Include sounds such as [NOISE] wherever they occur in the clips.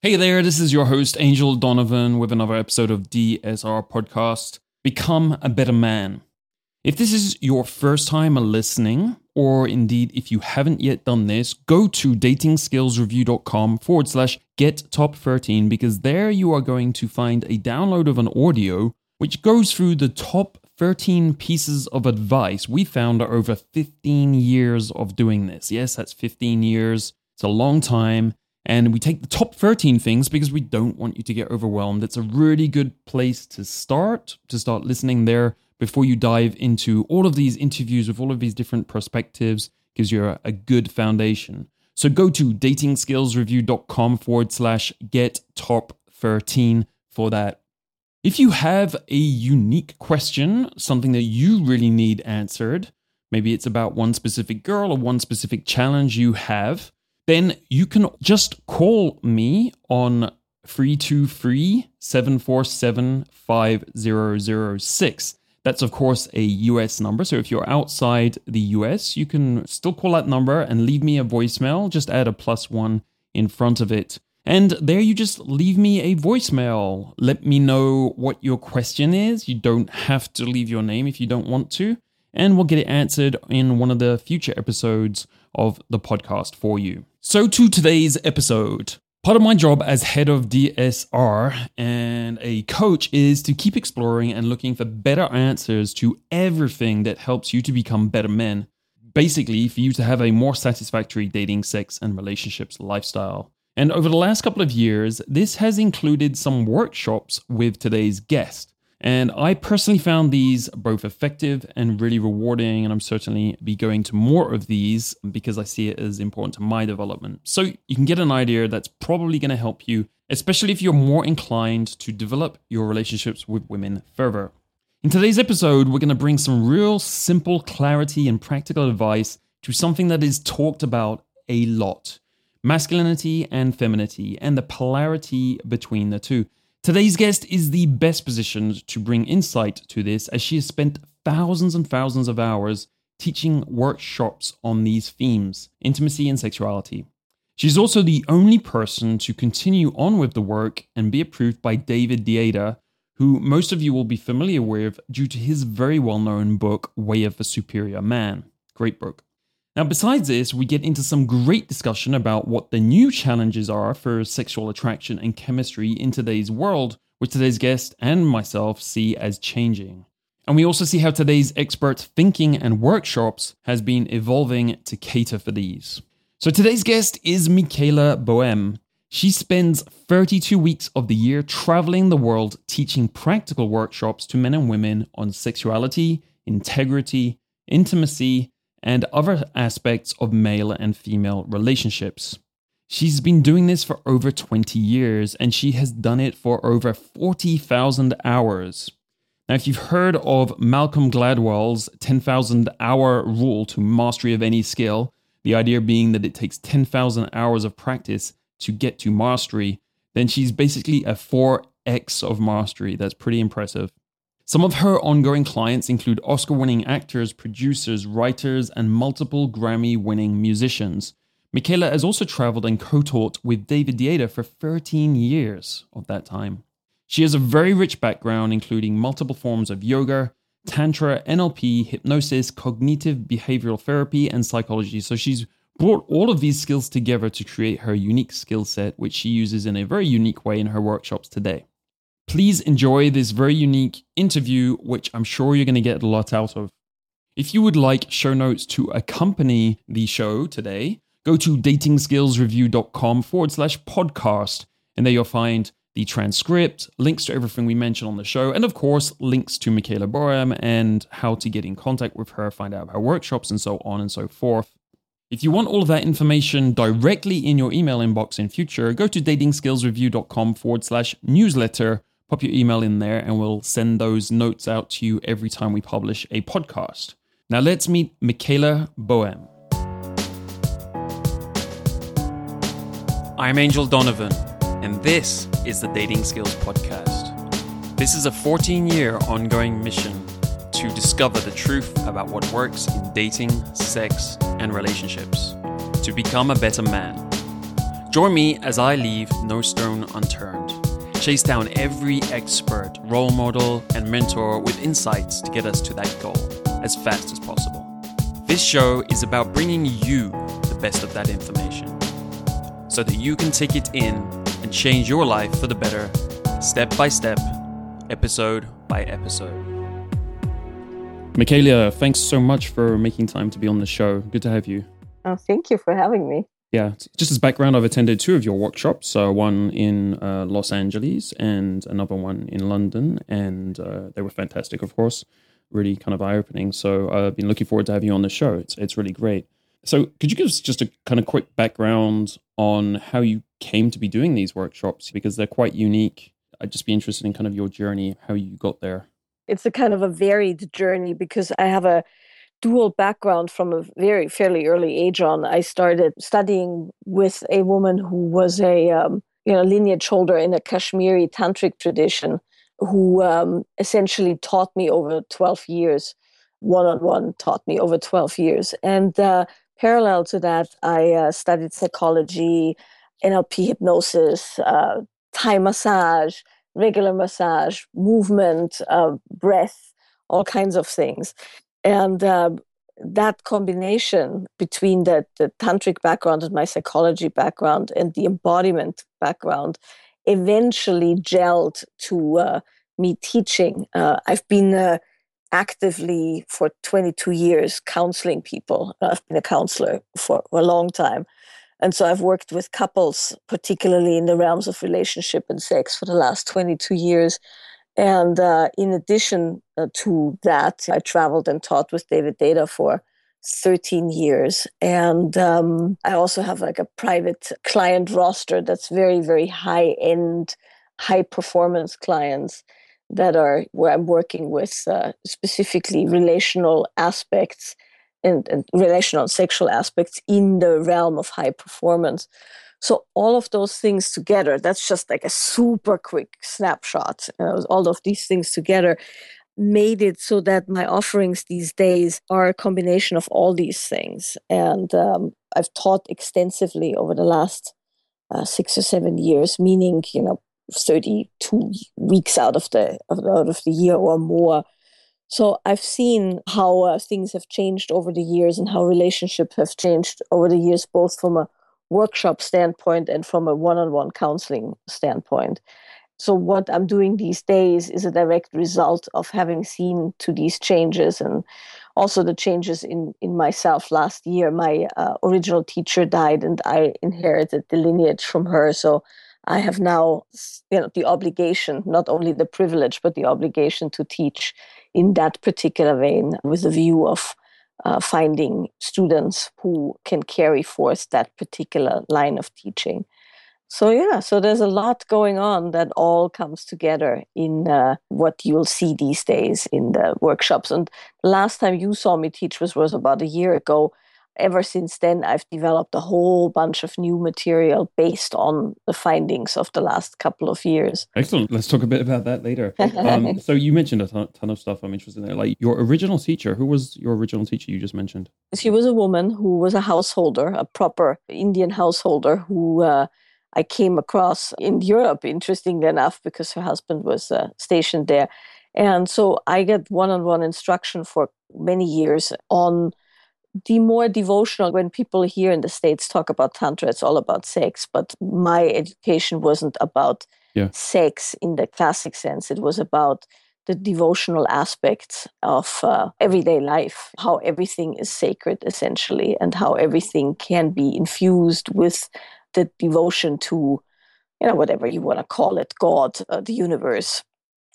Hey there, this is your host, Angel Donovan, with another episode of DSR Podcast Become a Better Man. If this is your first time listening, or indeed if you haven't yet done this, go to datingskillsreview.com forward slash get top 13 because there you are going to find a download of an audio which goes through the top 13 pieces of advice we found over 15 years of doing this. Yes, that's 15 years. It's a long time. And we take the top 13 things because we don't want you to get overwhelmed. It's a really good place to start, to start listening there before you dive into all of these interviews with all of these different perspectives, gives you a, a good foundation. So go to datingskillsreview.com forward slash get top 13 for that. If you have a unique question, something that you really need answered, maybe it's about one specific girl or one specific challenge you have, then you can just call me on 323 747 5006. That's, of course, a US number. So if you're outside the US, you can still call that number and leave me a voicemail. Just add a plus one in front of it. And there you just leave me a voicemail. Let me know what your question is. You don't have to leave your name if you don't want to. And we'll get it answered in one of the future episodes of the podcast for you. So, to today's episode. Part of my job as head of DSR and a coach is to keep exploring and looking for better answers to everything that helps you to become better men. Basically, for you to have a more satisfactory dating, sex, and relationships lifestyle. And over the last couple of years, this has included some workshops with today's guest. And I personally found these both effective and really rewarding. And I'm certainly be going to more of these because I see it as important to my development. So you can get an idea that's probably going to help you, especially if you're more inclined to develop your relationships with women further. In today's episode, we're going to bring some real simple clarity and practical advice to something that is talked about a lot masculinity and femininity and the polarity between the two. Today's guest is the best positioned to bring insight to this as she has spent thousands and thousands of hours teaching workshops on these themes intimacy and sexuality. She's also the only person to continue on with the work and be approved by David Deida, who most of you will be familiar with due to his very well known book, Way of the Superior Man. Great book. Now, besides this, we get into some great discussion about what the new challenges are for sexual attraction and chemistry in today's world, which today's guest and myself see as changing. And we also see how today's expert thinking and workshops has been evolving to cater for these. So today's guest is Michaela Boehm. She spends 32 weeks of the year traveling the world teaching practical workshops to men and women on sexuality, integrity, intimacy, and other aspects of male and female relationships. She's been doing this for over 20 years and she has done it for over 40,000 hours. Now, if you've heard of Malcolm Gladwell's 10,000 hour rule to mastery of any skill, the idea being that it takes 10,000 hours of practice to get to mastery, then she's basically a 4x of mastery. That's pretty impressive. Some of her ongoing clients include Oscar winning actors, producers, writers, and multiple Grammy winning musicians. Michaela has also traveled and co taught with David Deida for 13 years of that time. She has a very rich background, including multiple forms of yoga, tantra, NLP, hypnosis, cognitive behavioral therapy, and psychology. So she's brought all of these skills together to create her unique skill set, which she uses in a very unique way in her workshops today. Please enjoy this very unique interview, which I'm sure you're going to get a lot out of. If you would like show notes to accompany the show today, go to datingskillsreview.com forward slash podcast, and there you'll find the transcript, links to everything we mentioned on the show, and of course, links to Michaela Boehm and how to get in contact with her, find out about workshops, and so on and so forth. If you want all of that information directly in your email inbox in future, go to datingskillsreview.com forward slash newsletter pop your email in there and we'll send those notes out to you every time we publish a podcast. Now let's meet Michaela Boehm. I'm Angel Donovan, and this is the Dating Skills Podcast. This is a 14 year ongoing mission to discover the truth about what works in dating, sex, and relationships, to become a better man Join me as I leave no stone unturned. Chase down every expert, role model, and mentor with insights to get us to that goal as fast as possible. This show is about bringing you the best of that information so that you can take it in and change your life for the better, step by step, episode by episode. Michaela, thanks so much for making time to be on the show. Good to have you. Oh, thank you for having me. Yeah, just as background, I've attended two of your workshops, uh, one in uh, Los Angeles and another one in London, and uh, they were fantastic, of course, really kind of eye opening. So I've been looking forward to having you on the show. It's, it's really great. So could you give us just a kind of quick background on how you came to be doing these workshops? Because they're quite unique. I'd just be interested in kind of your journey, how you got there. It's a kind of a varied journey because I have a dual background from a very fairly early age on. I started studying with a woman who was a um, you know lineage holder in a Kashmiri tantric tradition, who um, essentially taught me over twelve years, one on one taught me over twelve years, and uh, parallel to that, I uh, studied psychology, NLP hypnosis, uh, Thai massage, regular massage, movement, uh, breath, all kinds of things and uh, that combination between the, the tantric background and my psychology background and the embodiment background eventually gelled to uh, me teaching. Uh, I've been uh, actively for 22 years counseling people. I've been a counselor for a long time. And so I've worked with couples, particularly in the realms of relationship and sex, for the last 22 years. And uh, in addition uh, to that, I traveled and taught with David Deida for 13 years. And um, I also have like a private client roster that's very, very high end, high performance clients that are where I'm working with uh, specifically relational aspects and, and relational and sexual aspects in the realm of high performance. So all of those things together, that's just like a super quick snapshot. Uh, all of these things together made it so that my offerings these days are a combination of all these things. And um, I've taught extensively over the last uh, six or seven years, meaning, you know, 32 weeks out of the out of the year or more. So I've seen how uh, things have changed over the years and how relationships have changed over the years, both from a workshop standpoint and from a one-on-one counseling standpoint. So what I'm doing these days is a direct result of having seen to these changes and also the changes in in myself last year. My uh, original teacher died, and I inherited the lineage from her. So I have now, you know, the obligation, not only the privilege, but the obligation to teach in that particular vein with a view of uh, finding students who can carry forth that particular line of teaching. So, yeah, so there's a lot going on that all comes together in uh, what you'll see these days in the workshops. And last time you saw me teach was, was about a year ago ever since then, I've developed a whole bunch of new material based on the findings of the last couple of years. Excellent. Let's talk a bit about that later. [LAUGHS] Um, so you mentioned a ton, ton, of stuff I'm interested in there. Like your original teacher, who was your original teacher you just mentioned? She was a woman who was a householder, a proper Indian householder who uh, I came across in Europe, interestingly enough, because her husband was uh, stationed there. And so I get one-on-one instruction for many years on the more devotional when people here in the states talk about tantra it's all about sex but my education wasn't about yeah. sex in the classic sense it was about the devotional aspects of uh, everyday life how everything is sacred essentially and how everything can be infused with the devotion to you know whatever you want to call it god uh, the universe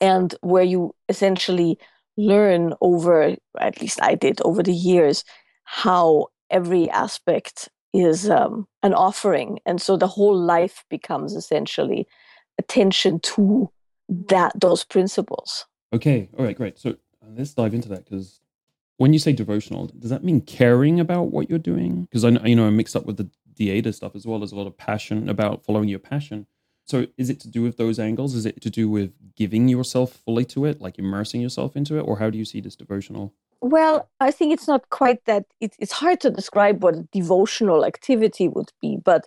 and where you essentially learn over at least i did over the years how every aspect is um, an offering. And so the whole life becomes essentially attention to that those principles. Okay. All right, great. So let's dive into that because when you say devotional, does that mean caring about what you're doing? Because I know, you know, I'm mixed up with the Deida stuff as well as a lot of passion about following your passion. So is it to do with those angles? Is it to do with giving yourself fully to it, like immersing yourself into it? Or how do you see this devotional? Well, I think it's not quite that. It, it's hard to describe what a devotional activity would be, but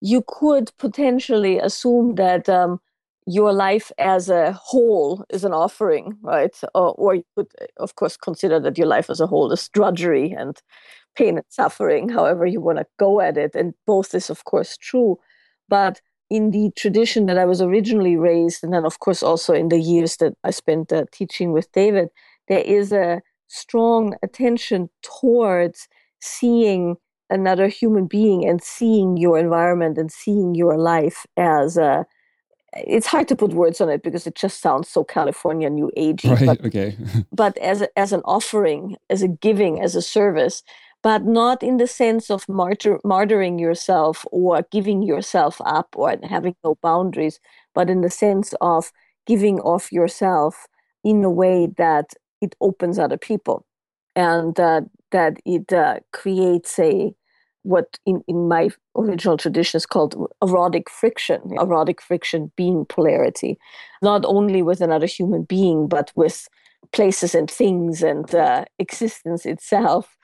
you could potentially assume that um, your life as a whole is an offering, right? Or, or, you could, of course, consider that your life as a whole is drudgery and pain and suffering, however you want to go at it. And both is, of course, true. But in the tradition that I was originally raised, and then, of course, also in the years that I spent uh, teaching with David, there is a strong attention towards seeing another human being and seeing your environment and seeing your life as a it's hard to put words on it because it just sounds so California new agey. [LAUGHS] Right. But, okay. [LAUGHS] but as a, as an offering, as a giving, as a service, but not in the sense of martyr, martyring yourself or giving yourself up or having no boundaries, but in the sense of giving off yourself in a way that it opens other people. And uh, that it uh, creates a what in, in my original tradition is called erotic friction erotic friction being polarity. Not only with another human being but with places and things and uh, existence itself.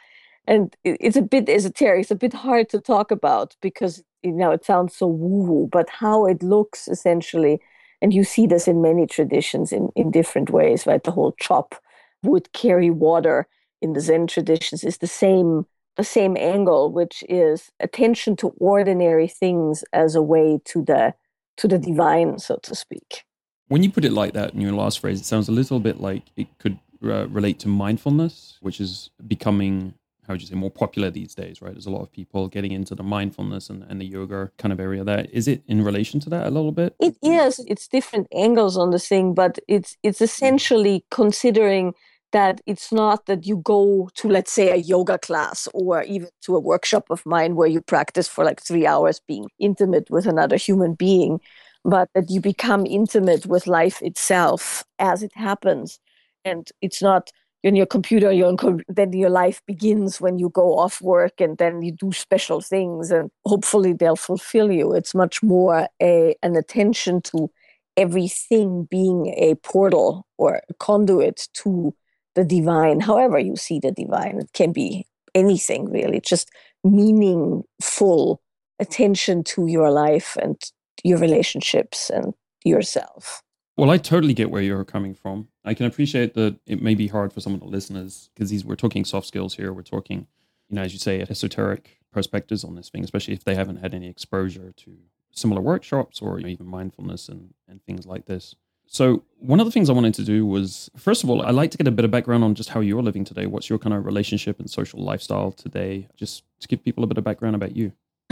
And it's a bit esoteric it's a bit hard to talk about because you know it sounds so woo woo, but how it looks essentially and you see this in many traditions in, in different ways right? The whole chop wood carry water in the zen traditions is the same the same angle, which is attention to ordinary things as a way to the to the divine, so to speak. When you put it like that in your last phrase, it sounds a little bit like it could uh, relate to mindfulness, which is becoming how would you say more popular these days, right? There's a lot of people getting into the mindfulness and, and the yoga kind of area there. Is it in relation to that a little bit? It is. It's different angles on the thing, but it's it's essentially considering that it's not that you go to let's say a yoga class or even to a workshop of mine where you practice for like three hours being intimate with another human being but that you become intimate with life itself as it happens. And it's not in your computer your then your life begins when you go off work and then you do special things and hopefully they'll fulfill you. It's much more a an attention to everything being a portal or a conduit to the divine, however you see the divine. It can be anything really, just meaningful attention to your life and your relationships and yourself. Well, I totally get where you're coming from. I can appreciate that it may be hard for some of the listeners because we're talking soft skills here. We're talking, you know, as you say, esoteric perspectives on this thing, especially if they haven't had any exposure to similar workshops or you know, even mindfulness and, and things like this. So, one of the things I wanted to do was, first of all, I'd like to get a bit of background on just how you're living today. What's your kind of relationship and social lifestyle today? Just to give people a bit of background about you. [LAUGHS]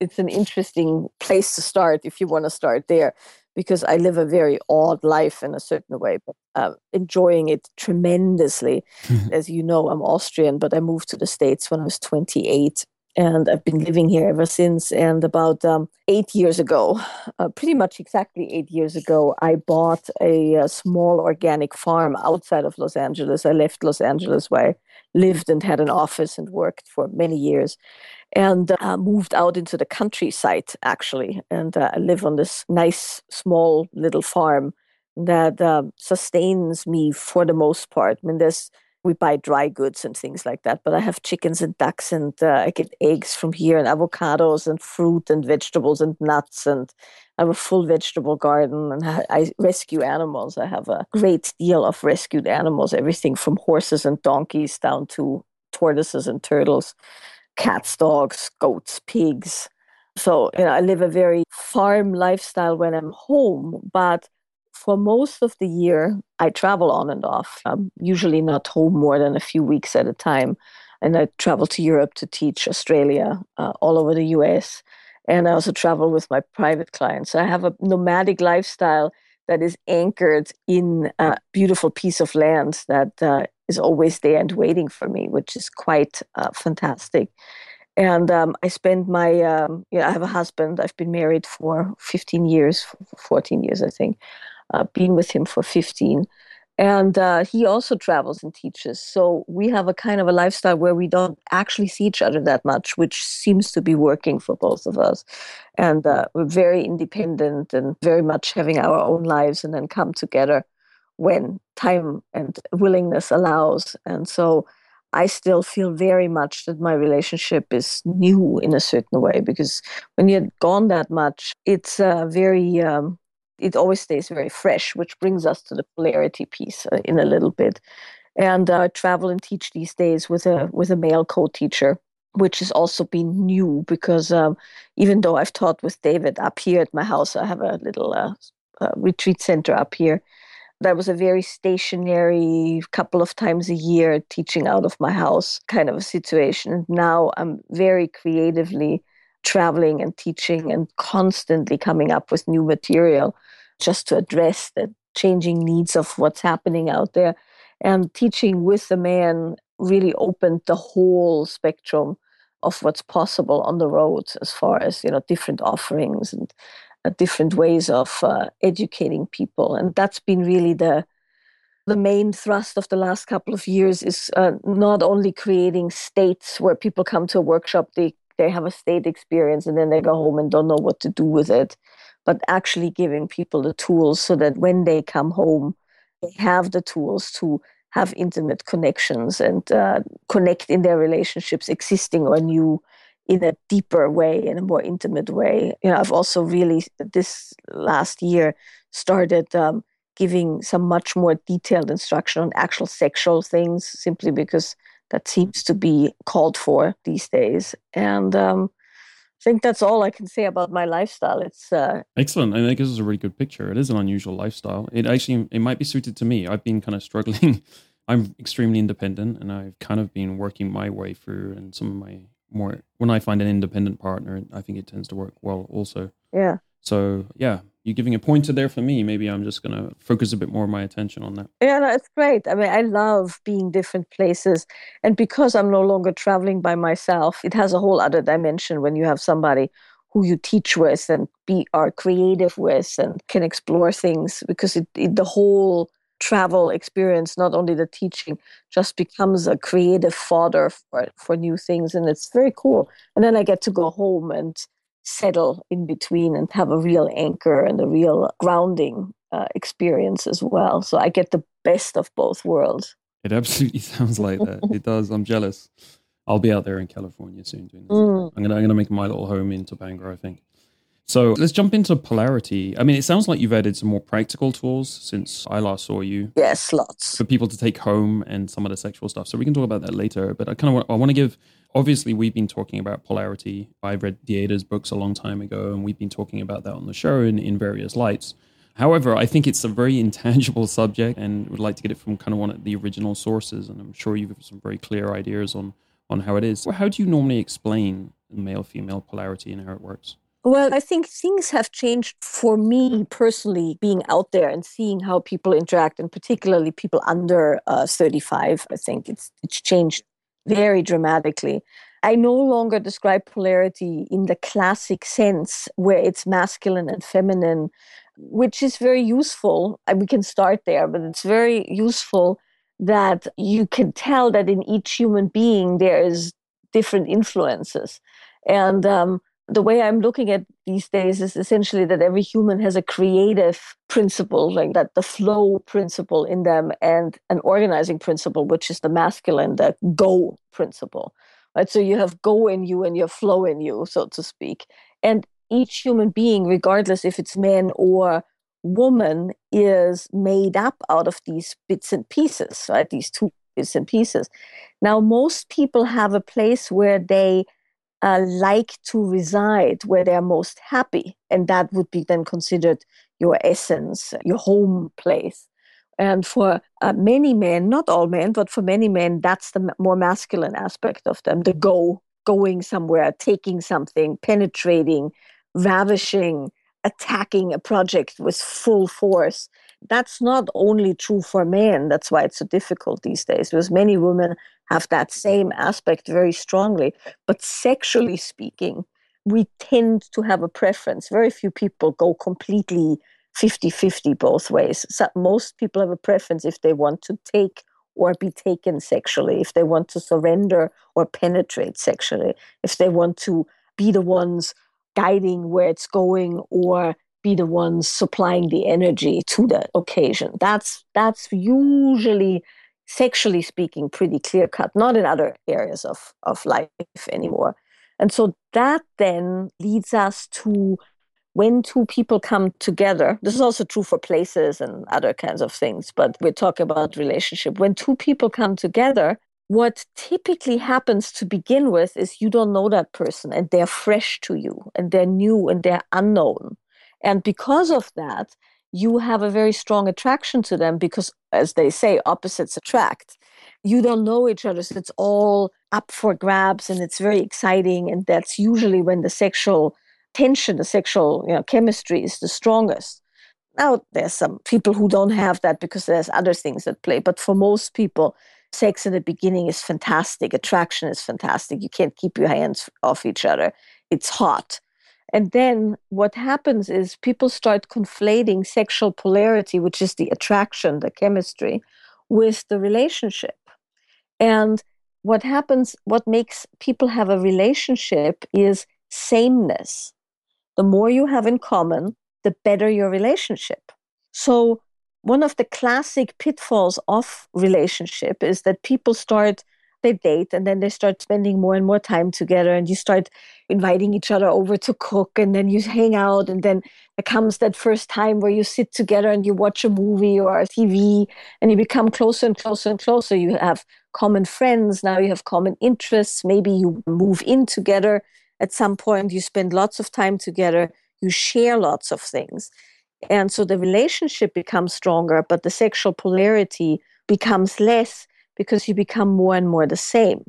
it's an interesting place to start if you want to start there, because I live a very odd life in a certain way, but uh, enjoying it tremendously. [LAUGHS] As you know, I'm Austrian, but I moved to the States when I was 28 and I've been living here ever since. And about um, eight years ago, uh, pretty much exactly eight years ago, I bought a, a, small organic farm outside of Los Angeles. I left Los Angeles where I lived and had an office and worked for many years. And uh, moved out into the countryside, actually. And uh, I live on this nice, small little farm that um, sustains me for the most part. I mean, there's we buy dry goods and things like that. But I have chickens and ducks, and uh, I get eggs from here, and avocados, and fruit, and vegetables, and nuts, and I have a full vegetable garden, and I rescue animals. I have a great deal of rescued animals, everything from horses and donkeys down to tortoises and turtles, cats, dogs, goats, pigs. So, you know, I live a very farm lifestyle when I'm home, but for most of the year, I travel on and off. I'm usually not home more than a few weeks at a time. And I travel to Europe to teach Australia, uh, all over the US. And I also travel with my private clients. So I have a nomadic lifestyle that is anchored in a beautiful piece of land that uh, is always there and waiting for me, which is quite uh, fantastic. And um, I spend my, um, you know, I have a husband. I've been married for 15 years, 14 years, I think uh, been with him for 15 and uh, he also travels and teaches. So we have a kind of a lifestyle where we don't actually see each other that much which seems to be working for both of us. And uh, we're very independent and very much having our own lives and then come together when time and willingness allows. And so I still feel very much that my relationship is new in a certain way because when you're gone that much, it's very, um, it always stays very fresh, which brings us to the polarity piece uh, in a little bit. And uh, travel and teach these days with a with a male co-teacher, which has also been new because um, even though I've taught with David up here at my house, I have a little uh, uh, retreat center up here. That was a very stationary couple of times a year teaching out of my house kind of a situation. And now i'm very creatively traveling and teaching and constantly coming up with new material just to address the changing needs of what's happening out there. And teaching with the man really opened the whole spectrum of what's possible on the road as far as you know different offerings and uh, different ways of uh, educating people, and that's been really the the main thrust of the last couple of years is uh, not only creating states where people come to a workshop, they they have a state experience, and then they go home and don't know what to do with it, but actually giving people the tools so that when they come home, they have the tools to have intimate connections and uh, connect in their relationships, existing or new, in a deeper way, in a more intimate way. You know, I've also really this last year started um, giving some much more detailed instruction on actual sexual things, simply because that seems to be called for these days. And um, think that's all I can say about my lifestyle. It's uh, excellent. I think this is a really good picture. It is an unusual lifestyle. It actually it might be suited to me. I've been kind of struggling. [LAUGHS] I'm extremely independent, and I've kind of been working my way through, and some of my more when I find an independent partner, I think it tends to work well also. Yeah. So yeah, you're giving a pointer there for me. Maybe I'm just gonna focus a bit more of my attention on that. Yeah, no, it's great. I mean, I love being different places, and because I'm no longer traveling by myself, it has a whole other dimension when you have somebody who you teach with and be are creative with and can explore things because it, it the whole travel experience, not only the teaching, just becomes a creative fodder for, for new things. And it's very cool. And then I get to go home and settle in between and have a real anchor and a real grounding uh, experience as well. So I get the best of both worlds. It absolutely [LAUGHS] sounds like that. it does. I'm jealous. I'll be out there in California soon doing this. Mm. I'm gonna I'm gonna make my little home in Topanga, I think. So let's jump into polarity. I mean, it sounds like you've added some more practical tools since I last saw you. Yes, lots for people to take home and some of the sexual stuff. So we can talk about that later. But I kind of I want to give. Obviously, we've been talking about polarity. I read Deida's books a long time ago, and we've been talking about that on the show in, in various lights. However, I think it's a very [LAUGHS] intangible subject, and would like to get it from kind of one of the original sources. And I'm sure you've some very clear ideas on on how it is. How do you normally explain male female polarity and how it works? Well, I think things have changed for me personally, being out there and seeing how people interact, and particularly people under uh, 35. I think it's, it's changed very dramatically. I no longer describe polarity in the classic sense where it's masculine and feminine, which is very useful. We can start there, but it's very useful that you can tell that in each human being there is different influences. And um, the way I'm looking at these days is essentially that every human has a creative principle, like that the flow principle in them, and an organizing principle, which is the masculine, the go principle. Right. So you have go in you and you have flow in you, so to speak. And each human being, regardless if it's man or woman, is made up out of these bits and pieces, right? These two bits and pieces. Now, most people have a place where they uh, like to reside where they're most happy. And that would be then considered your essence, your home place. And for uh, many men, not all men, but for many men, that's the more masculine aspect of them the go, going somewhere, taking something, penetrating, ravishing, attacking a project with full force. That's not only true for men. That's why it's so difficult these days, because many women have that same aspect very strongly. But sexually speaking, we tend to have a preference. Very few people go completely 50 50 both ways. So most people have a preference if they want to take or be taken sexually, if they want to surrender or penetrate sexually, if they want to be the ones guiding where it's going or be the ones supplying the energy to the occasion. That's that's usually sexually speaking, pretty clear cut, not in other areas of, of life anymore. And so that then leads us to when two people come together, this is also true for places and other kinds of things, but we're talking about relationship. When two people come together, what typically happens to begin with is you don't know that person and they're fresh to you and they're new and they're unknown. And because of that, you have a very strong attraction to them because, as they say, opposites attract. You don't know each other, so it's all up for grabs and it's very exciting. And that's usually when the sexual tension, the sexual you know, chemistry is the strongest. Now, there's some people who don't have that because there's other things at play. But for most people, sex in the beginning is fantastic. Attraction is fantastic. You can't keep your hands off each other. It's hot. And then what happens is people start conflating sexual polarity, which is the attraction, the chemistry, with the relationship. And what happens, what makes people have a relationship is sameness the more you have in common, the better your relationship. So, one of the classic pitfalls of relationship is that people start they date and then they start spending more and more time together and you start inviting each other over to cook and then you hang out and then there comes that first time where you sit together and you watch a movie or a TV and you become closer and closer and closer. You have common friends now you have common interests. Maybe you move in together. At some point you spend lots of time together. You share lots of things. And so the relationship becomes stronger but the sexual polarity becomes less because you become more and more the same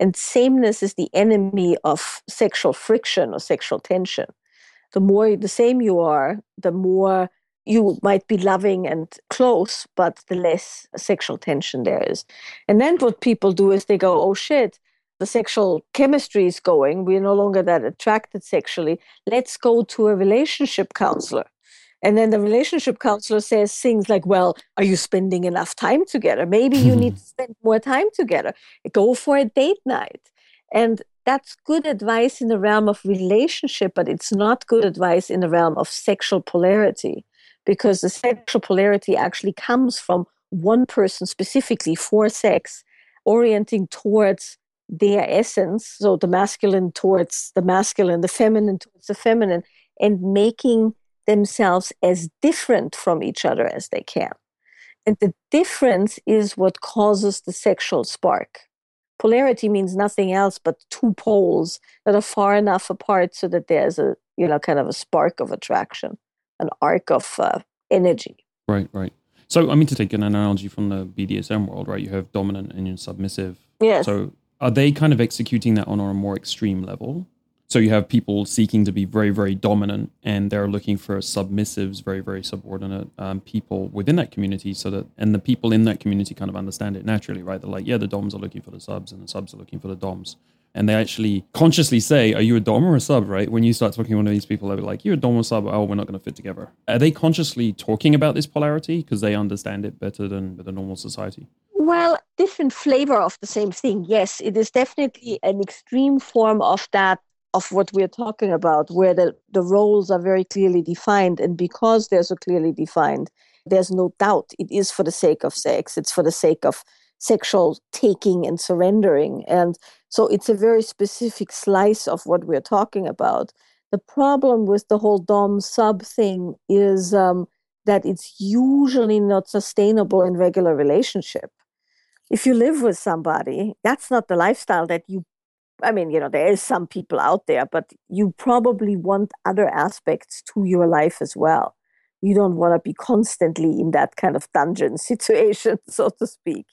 and sameness is the enemy of sexual friction or sexual tension the more the same you are the more you might be loving and close but the less sexual tension there is and then what people do is they go oh shit the sexual chemistry is going, we're no longer that attracted sexually. Let's go to a relationship counselor. And then the relationship counselor says things like, Well, are you spending enough time together? Maybe you need mm-hmm. to spend more time together. Go for a date night. And that's good advice in the realm of relationship, but it's not good advice in the realm of sexual polarity because the sexual polarity actually comes from one person specifically for sex orienting towards their essence, so the masculine towards the masculine, the feminine towards the feminine, and making themselves as different from each other as they can. And the difference is what causes the sexual spark. Polarity means nothing else but two poles that are far enough apart so that there's a, you know, kind of a spark of attraction, an arc of uh, energy. Right, right. So, I mean, to take an analogy from the BDSM world, right? You have dominant and submissive. Yes. So, are they kind of executing that on a more extreme level? So you have people seeking to be very, very dominant, and they're looking for submissives, very, very subordinate um, people within that community. So that, and the people in that community kind of understand it naturally, right? They're like, yeah, the DOMs are looking for the subs, and the subs are looking for the DOMs. And they actually consciously say, "Are you a dom or a sub?" Right? When you start talking to one of these people, they're like, "You're a dom or sub." Oh, we're not going to fit together. Are they consciously talking about this polarity because they understand it better than the normal society? Well, different flavor of the same thing. Yes, it is definitely an extreme form of that of what we're talking about, where the, the roles are very clearly defined. And because they're so clearly defined, there's no doubt it is for the sake of sex, it's for the sake of sexual taking and surrendering. And so it's a very specific slice of what we're talking about. The problem with the whole Dom sub thing is um, that it's usually not sustainable in regular relationship if you live with somebody, that's not the lifestyle that you I mean, you know, there is some people out there, but you probably want other aspects to your life as well. You don't want to be constantly in that kind of dungeon [LAUGHS] situation, so to speak.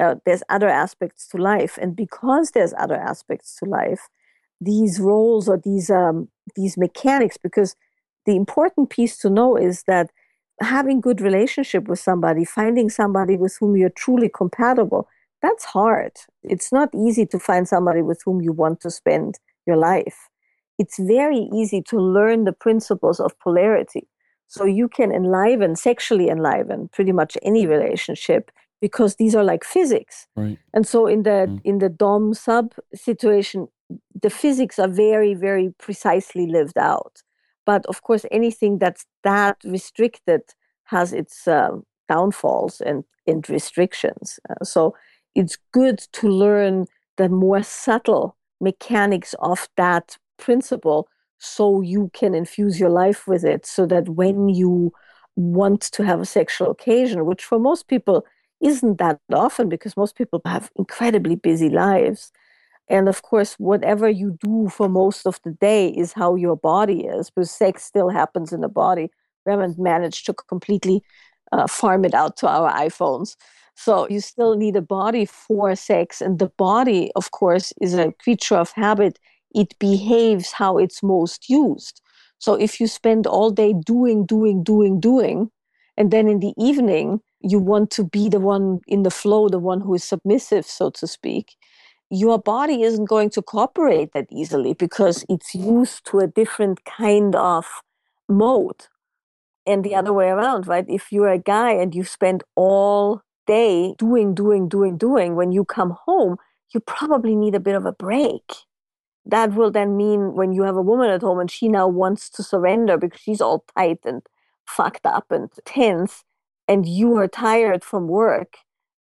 Uh, there's other aspects to life, and because there's other aspects to life, these roles or these um, these mechanics. Because the important piece to know is that having good relationship with somebody, finding somebody with whom you're truly compatible, that's hard. It's not easy to find somebody with whom you want to spend your life. It's very easy to learn the principles of polarity. So you can enliven, sexually enliven pretty much any relationship because these are like physics. Right. And so in the mm. in the dom sub situation, the physics are very, very precisely lived out. But of course, anything that's that restricted has its uh, downfalls and, and restrictions. Uh, so it's good to learn the more subtle mechanics of that principle so you can infuse your life with it so that when you want to have a sexual occasion, which for most people isn't that often because most people have incredibly busy lives. And of course, whatever you do for most of the day is how your body is, because sex still happens in the body. We haven't managed to completely uh, farm it out to our iPhones. So you still need a body for sex. And the body, of course, is a creature of habit. It behaves how it's most used. So if you spend all day doing, doing, doing, doing, and then in the evening, you want to be the one in the flow, the one who is submissive, so to speak, your body isn't going to cooperate that easily because it's used to a different kind of mode. And the other way around, right? If you're a guy and you spend all day doing, doing, doing, doing, when you come home, you probably need a bit of a break. That will then mean when you have a woman at home and she now wants to surrender because she's all tight and fucked up and tense, and you are tired from work,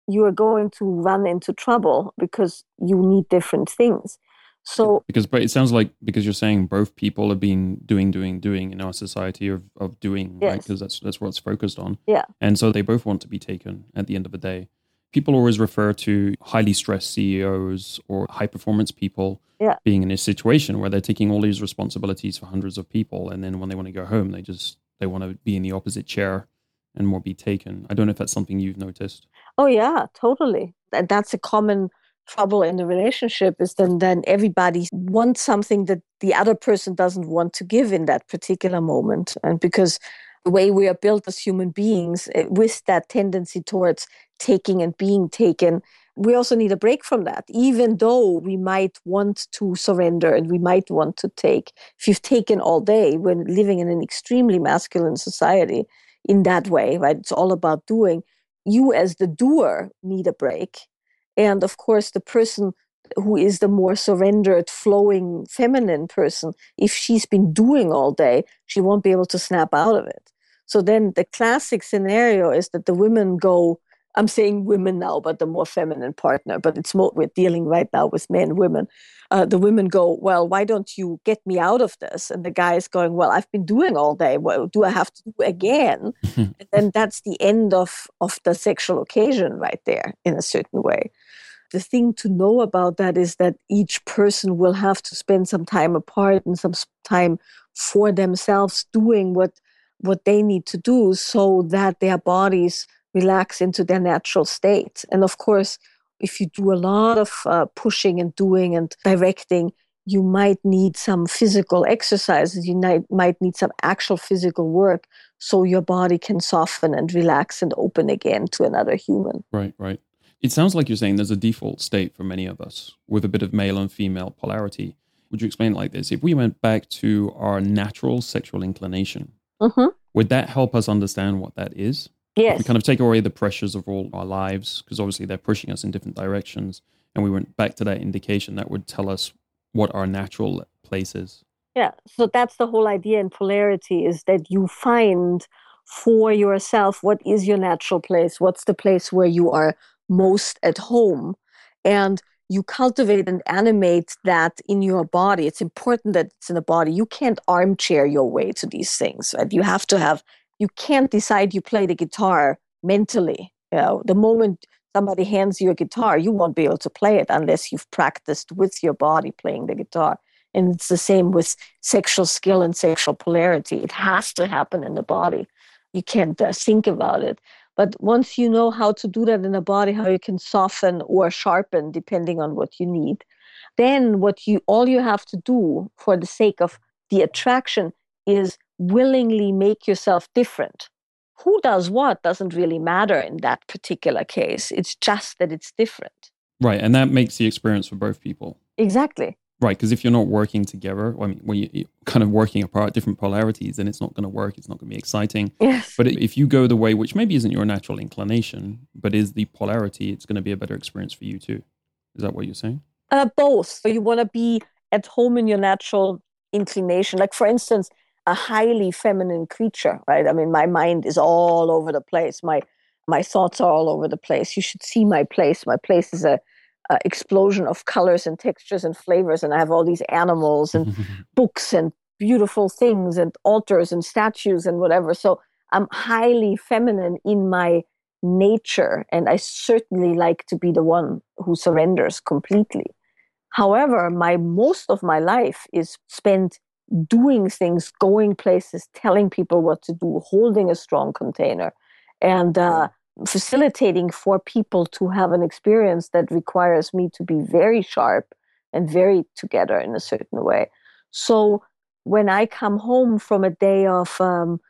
you are going to run into trouble because you need different things. So because but it sounds like because you're saying both people have been doing doing doing in our society of, of doing yes. right because that's that's what it's focused on yeah and so they both want to be taken at the end of the day people always refer to highly stressed CEOs or high performance people yeah. being in a situation where they're taking all these responsibilities for hundreds of people and then when they want to go home they just they want to be in the opposite chair and more be taken. I don't know if that's something you've noticed. Oh yeah, totally. That's a common trouble in the relationship is then then everybody wants something that the other person doesn't want to give in that particular moment and because the way we are built as human beings eh, with that tendency towards taking and being taken we also need a break from that even though we might want to surrender and we might want to take if you've taken all day when living in an extremely masculine society in that way, right? It's all about doing. You, as the doer, need a break. And of course, the person who is the more surrendered, flowing, feminine person, if she's been doing all day, she won't be able to snap out of it. So then the classic scenario is that the women go, I'm saying women now, but the more feminine partner, but it's more, we're dealing right now with men, women uh, the women go, Well, why don't you get me out of this? And the guy is going, Well, I've been doing all day. What do I have to do again? [LAUGHS] and then that's the end of, of the sexual occasion right there in a certain way. The thing to know about that is that each person will have to spend some time apart and some time for themselves doing what what they need to do so that their bodies relax into their natural state. And of course, if you do a lot of uh, pushing and doing and directing, you might need some physical exercises. You might, might need some actual physical work so your body can soften and relax and open again to another human. Right, right. It sounds like you're saying there's a default state for many of us with a bit of male and female polarity. Would you explain it like this? If we went back to our natural sexual inclination, mm-hmm. would that help us understand what that is? Yes. We kind of take away the pressures of all our lives because obviously they're pushing us in different directions. And we went back to that indication that would tell us what our natural place is. Yeah. So that's the whole idea in polarity is that you find for yourself what is your natural place, what's the place where you are most at home. And you cultivate and animate that in your body. It's important that it's in the body. You can't armchair your way to these things, right? You have to have you can't decide you play the guitar mentally. You know, the moment somebody hands you a guitar, you won't be able to play it unless you've practiced with your body playing the guitar. And it's the same with sexual skill and sexual polarity. It has to happen in the body. You can't uh, think about it. But once you know how to do that in the body, how you can soften or sharpen depending on what you need, then what you all you have to do for the sake of the attraction is willingly make yourself different. Who does what doesn't really matter in that particular case. It's just that it's different. Right. And that makes the experience for both people. Exactly. Right. Because if you're not working together, I mean, when you're kind of working apart, different polarities, then it's not going to work. It's not going to be exciting. Yes. But if you go the way, which maybe isn't your natural inclination, but is the polarity, it's going to be a better experience for you too. Is that what you're saying? Uh, both. So you want to be at home in your natural inclination. Like, for instance, a highly feminine creature, right? I mean, my mind is all over the place. My my thoughts are all over the place. You should see my place. My place is a, a explosion of colors and textures and flavors, and I have all these animals and [LAUGHS] books and beautiful things and altars and statues and whatever. So I'm highly feminine in my nature, and I certainly like to be the one who surrenders completely. However, my most of my life is spent doing things, going places, telling people what to do, holding a strong container, and uh, facilitating for people to have an experience that requires me to be very sharp and very together in a certain way. So when I come home from a day of, um,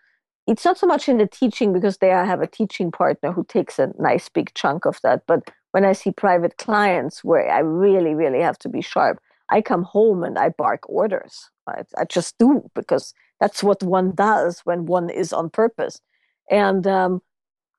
it's not so much in the teaching because there I have a teaching partner who takes a nice big chunk of that. But when I see private clients where I really, really have to be sharp, I come home and I bark orders. I, I just do because that's what one does when one is on purpose. And um,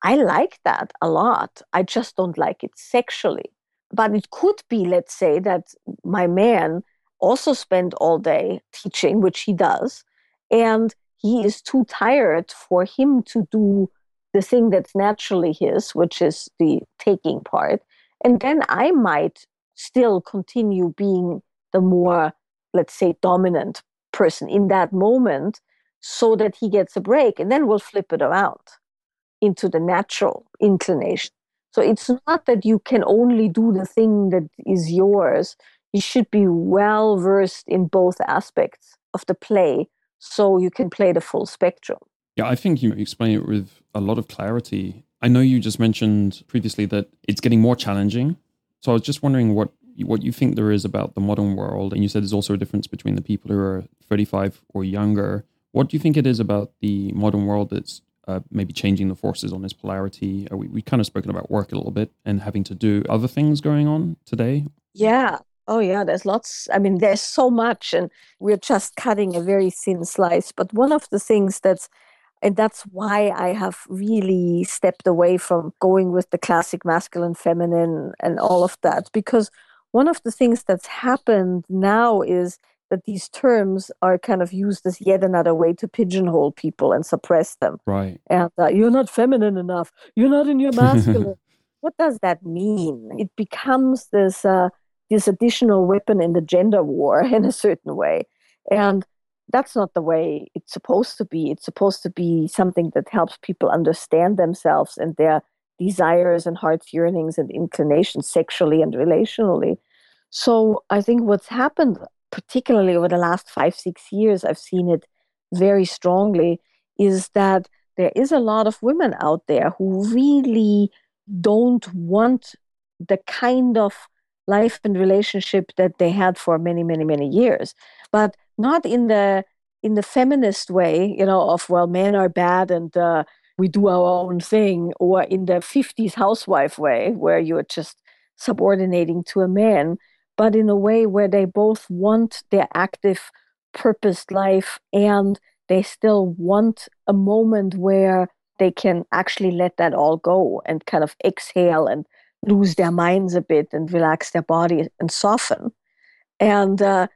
I like that a lot. I just don't like it sexually. But it could be, let's say, that my man also spent all day teaching, which he does, and he is too tired for him to do the thing that's naturally his, which is the taking part. And then I might still continue being the more, let's say, dominant person in that moment so that he gets a break. And then we'll flip it around into the natural inclination. So it's not that you can only do the thing that is yours. You should be well versed in both aspects of the play so you can play the full spectrum. Yeah, I think you explain it with a lot of clarity. I know you just mentioned previously that it's getting more challenging. So I was just wondering what what you think there is about the modern world and you said there's also a difference between the people who are 35 or younger. What do you think it is about the modern world that's uh, maybe changing the forces on this polarity. Uh, we we kind of spoken about work a little bit and having to do other things going on today. Yeah. Oh yeah. There's lots. I mean, there's so much, and we're just cutting a very thin slice. But one of the things that's and that's why I have really stepped away from going with the classic masculine, feminine, and all of that. Because one of the things that's happened now is that these terms are kind of used as yet another way to pigeonhole people and suppress them. Right. And uh, you're not feminine enough. You're not in your [LAUGHS] masculine. what does that mean? It becomes this uh, this additional weapon in the gender war [LAUGHS] in a certain way, and that's not the way it's supposed to be. It's supposed to be something that helps people understand themselves and their desires and heart's yearnings and inclinations sexually and relationally. So I think what's happened particularly over the last five, six years, I've seen it very strongly, is that there is a lot of women out there who really don't want the kind of life and relationship that they had for many, many, many years, but not in the in the feminist way, you know, of well, men are bad and uh, we do our own thing, or in the 50s housewife way, where you're just subordinating to a man but in a way where they both want their active, purposed life and they still want a moment where they can actually let that all go and kind of exhale and lose their minds a bit and relax their body and soften. And uh,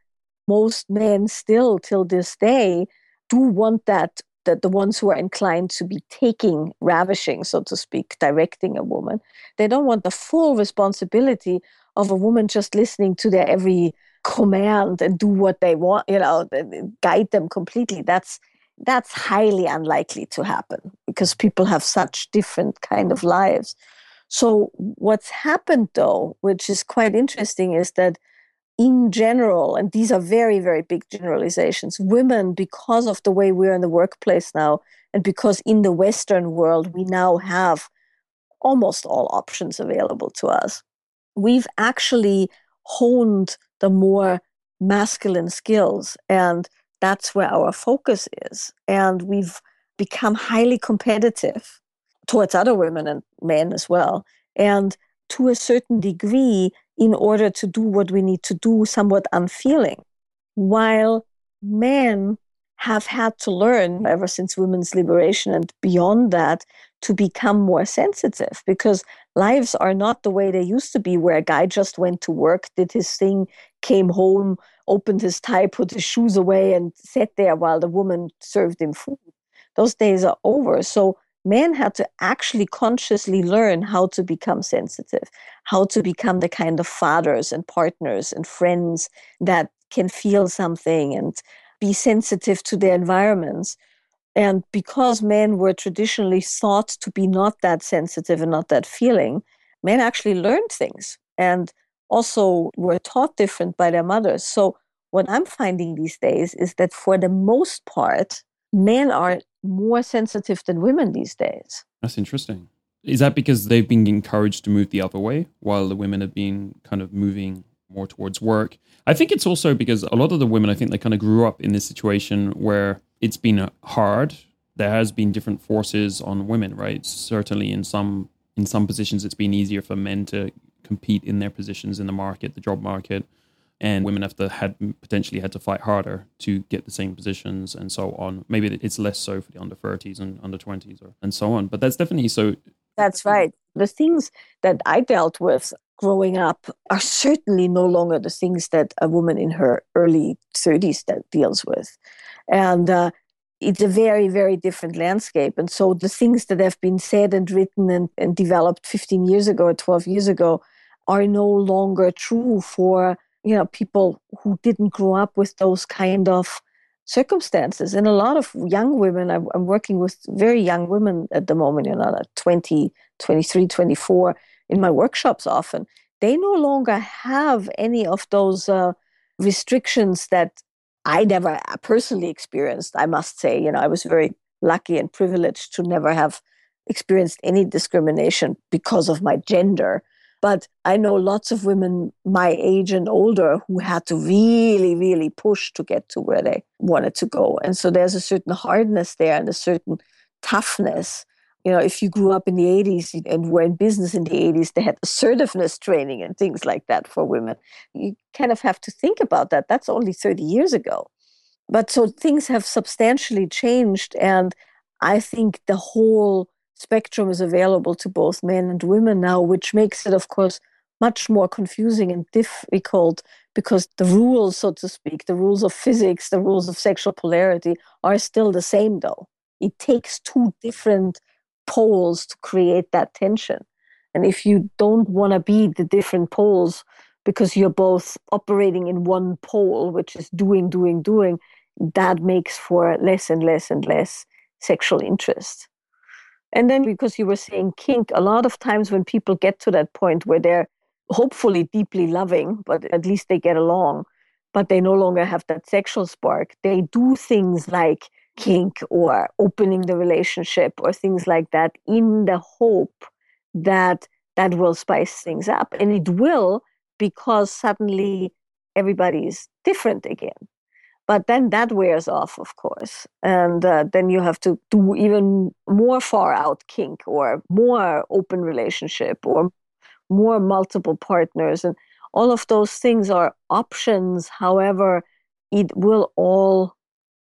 most men still, till this day, do want that. That the ones who are inclined to be taking, ravishing, so to speak, directing a woman, they don't want the full responsibility of a woman just listening to their every command and do what they want, you know, guide them completely. That's that's highly unlikely to happen because people have such different kind of lives. So what's happened though, which is quite interesting, is that in general, and these are very, very big generalizations, women, because of the way we're in the workplace now, and because in the Western world we now have almost all options available to us, we've actually honed the more masculine skills and that's where our focus is. And we've become highly competitive towards other women and men as well and to a certain degree in order to do what we need to do somewhat unfeeling. While men have had to learn ever since women's liberation and beyond that to become more sensitive because lives are not the way they used to be, where a guy just went to work, did his thing, came home, opened his tie, put his shoes away, and sat there while the woman served him food. Those days are over. So men had to actually consciously learn how to become sensitive, how to become the kind of fathers and partners and friends that can feel something and be sensitive to their environments. And because men were traditionally thought to be not that sensitive and not that feeling, men actually learned things and also were taught different by their mothers. So, what I'm finding these days is that for the most part, men are more sensitive than women these days. That's interesting. Is that because they've been encouraged to move the other way while the women have been kind of moving more towards work? I think it's also because a lot of the women, I think they kind of grew up in this situation where it's been uh, hard. There has been different forces on women, right? Certainly in some in some positions it's been easier for men to compete in their positions in the market, the job market and women have to had potentially had to fight harder to get the same positions and so on. Maybe it's less so for the under 30s and under 20s or, and so on. But that's definitely so. That's right. The things that I dealt with growing up are certainly no longer the things that a woman in her early 30s that deals with. And uh, it's a very, very different landscape. And so the things that have been said and written and, and developed 15 years ago or 12 years ago are no longer true for you know people who didn't grow up with those kind of circumstances and a lot of young women i'm, I'm working with very young women at the moment you know 20 23 24 in my workshops often they no longer have any of those uh, restrictions that i never uh, personally experienced i must say you know i was very lucky and privileged to never have experienced any discrimination because of my gender but I know lots of women my age and older who had to really, really push to get to where they wanted to go. And so there's a certain hardness there and a certain toughness. You know, if you grew up in the 80s and were in business in the 80s, they had assertiveness training and things like that for women. You kind of have to think about that. That's only 30 years ago. But so things have substantially changed. And I think the whole spectrum is available to both men and women now, which makes it, of course, much more confusing and difficult because the rules, so to speak, the rules of physics, the rules of sexual polarity are still the same, though. It takes two different poles to create that tension. And if you don't want to be the different poles because you're both operating in one pole, which is doing, doing, doing, that makes for less and less and less sexual interest. And then because you were saying kink, a lot of times when people get to that point where they're hopefully deeply loving, but at least they get along, but they no longer have that sexual spark, they do things like kink or opening the relationship or things like that in the hope that that will spice things up. And it will because suddenly everybody's different again. But then that wears off, of course. And uh, then you have to do even more far out kink or more open relationship or more multiple partners. And all of those things are options. However, it will all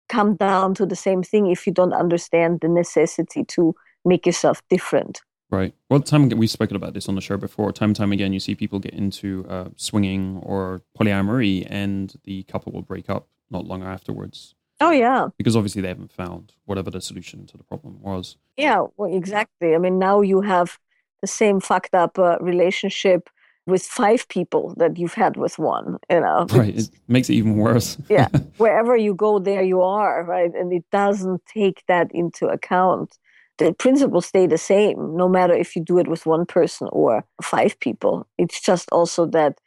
come down to the same thing if you don't understand the necessity to make yourself different. Right. Well, time we've spoken about this on the show before. Time and time again, you see people get into uh, swinging or polyamory, and the couple will break up not long afterwards. Oh yeah, because obviously they haven't found whatever the solution to the problem was. Yeah, well, exactly. I mean, now you have the same fucked up uh, relationship with five people that you've had with one. You know, [LAUGHS] right? It makes it even worse. yeah, [LAUGHS] wherever you go, there you are, right? And it doesn't take that into account. The principles stay the same, no matter if you do it with one person or five people. It's just also that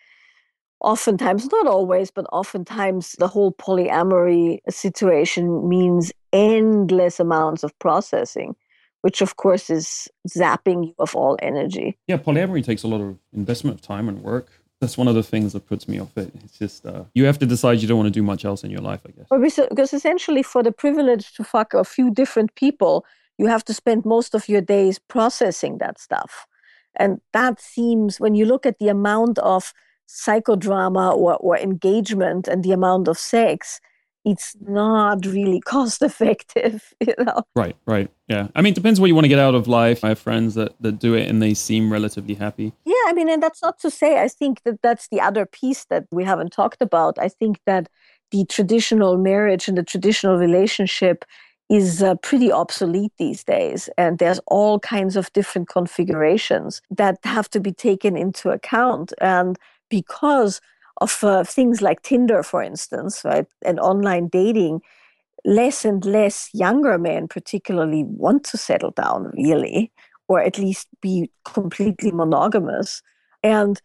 oftentimes, not always, but oftentimes the whole polyamory situation means endless amounts of processing, which of course is zapping you of all energy. Yeah, polyamory takes a lot of investment of time and work. That's one of the things that puts me off it. It's just uh, you have to decide you don't want to do much else in your life, I guess. Well, because essentially, for the privilege to fuck a few different people, you have to spend most of your days processing that stuff. And that seems, when you look at the amount of psychodrama or, or engagement and the amount of sex, it's not really cost effective, [LAUGHS] you know. Right, right. Yeah. I mean, it depends what you want to get out of life. I have friends that, that do it and they seem relatively happy. Yeah, I mean, and that's not to say, I think that that's the other piece that we haven't talked about. I think that the traditional marriage and the traditional relationship is uh, pretty obsolete these days. And there's all kinds of different configurations that have to be taken into account. And because of uh, things like Tinder, for instance, right, and online dating, less and less younger men, particularly, want to settle down, really, or at least be completely monogamous. And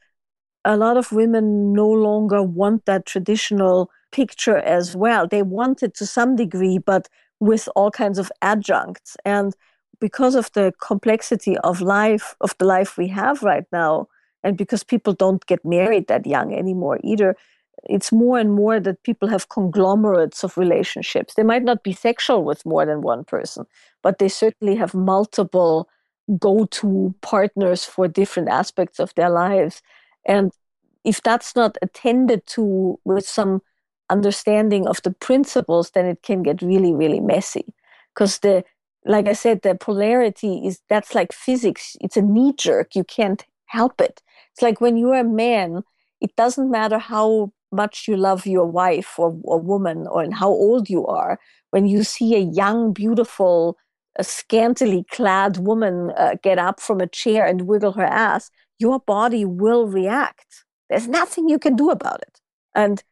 a lot of women no longer want that traditional picture as well. They want it to some degree, but with all kinds of adjuncts. And because of the complexity of life, of the life we have right now, and because people don't get married that young anymore either, it's more and more that people have conglomerates of relationships. They might not be sexual with more than one person, but they certainly have multiple go to partners for different aspects of their lives. And if that's not attended to with some understanding of the principles, then it can get really, really messy. Because the, like I said, the polarity is that's like physics. It's a knee jerk. You can't help it. It's like when you're a man, it doesn't matter how much you love your wife or, or woman or how old you are. When you see a young, beautiful, a scantily clad woman uh, get up from a chair and wiggle her ass, your body will react. There's nothing you can do about it. And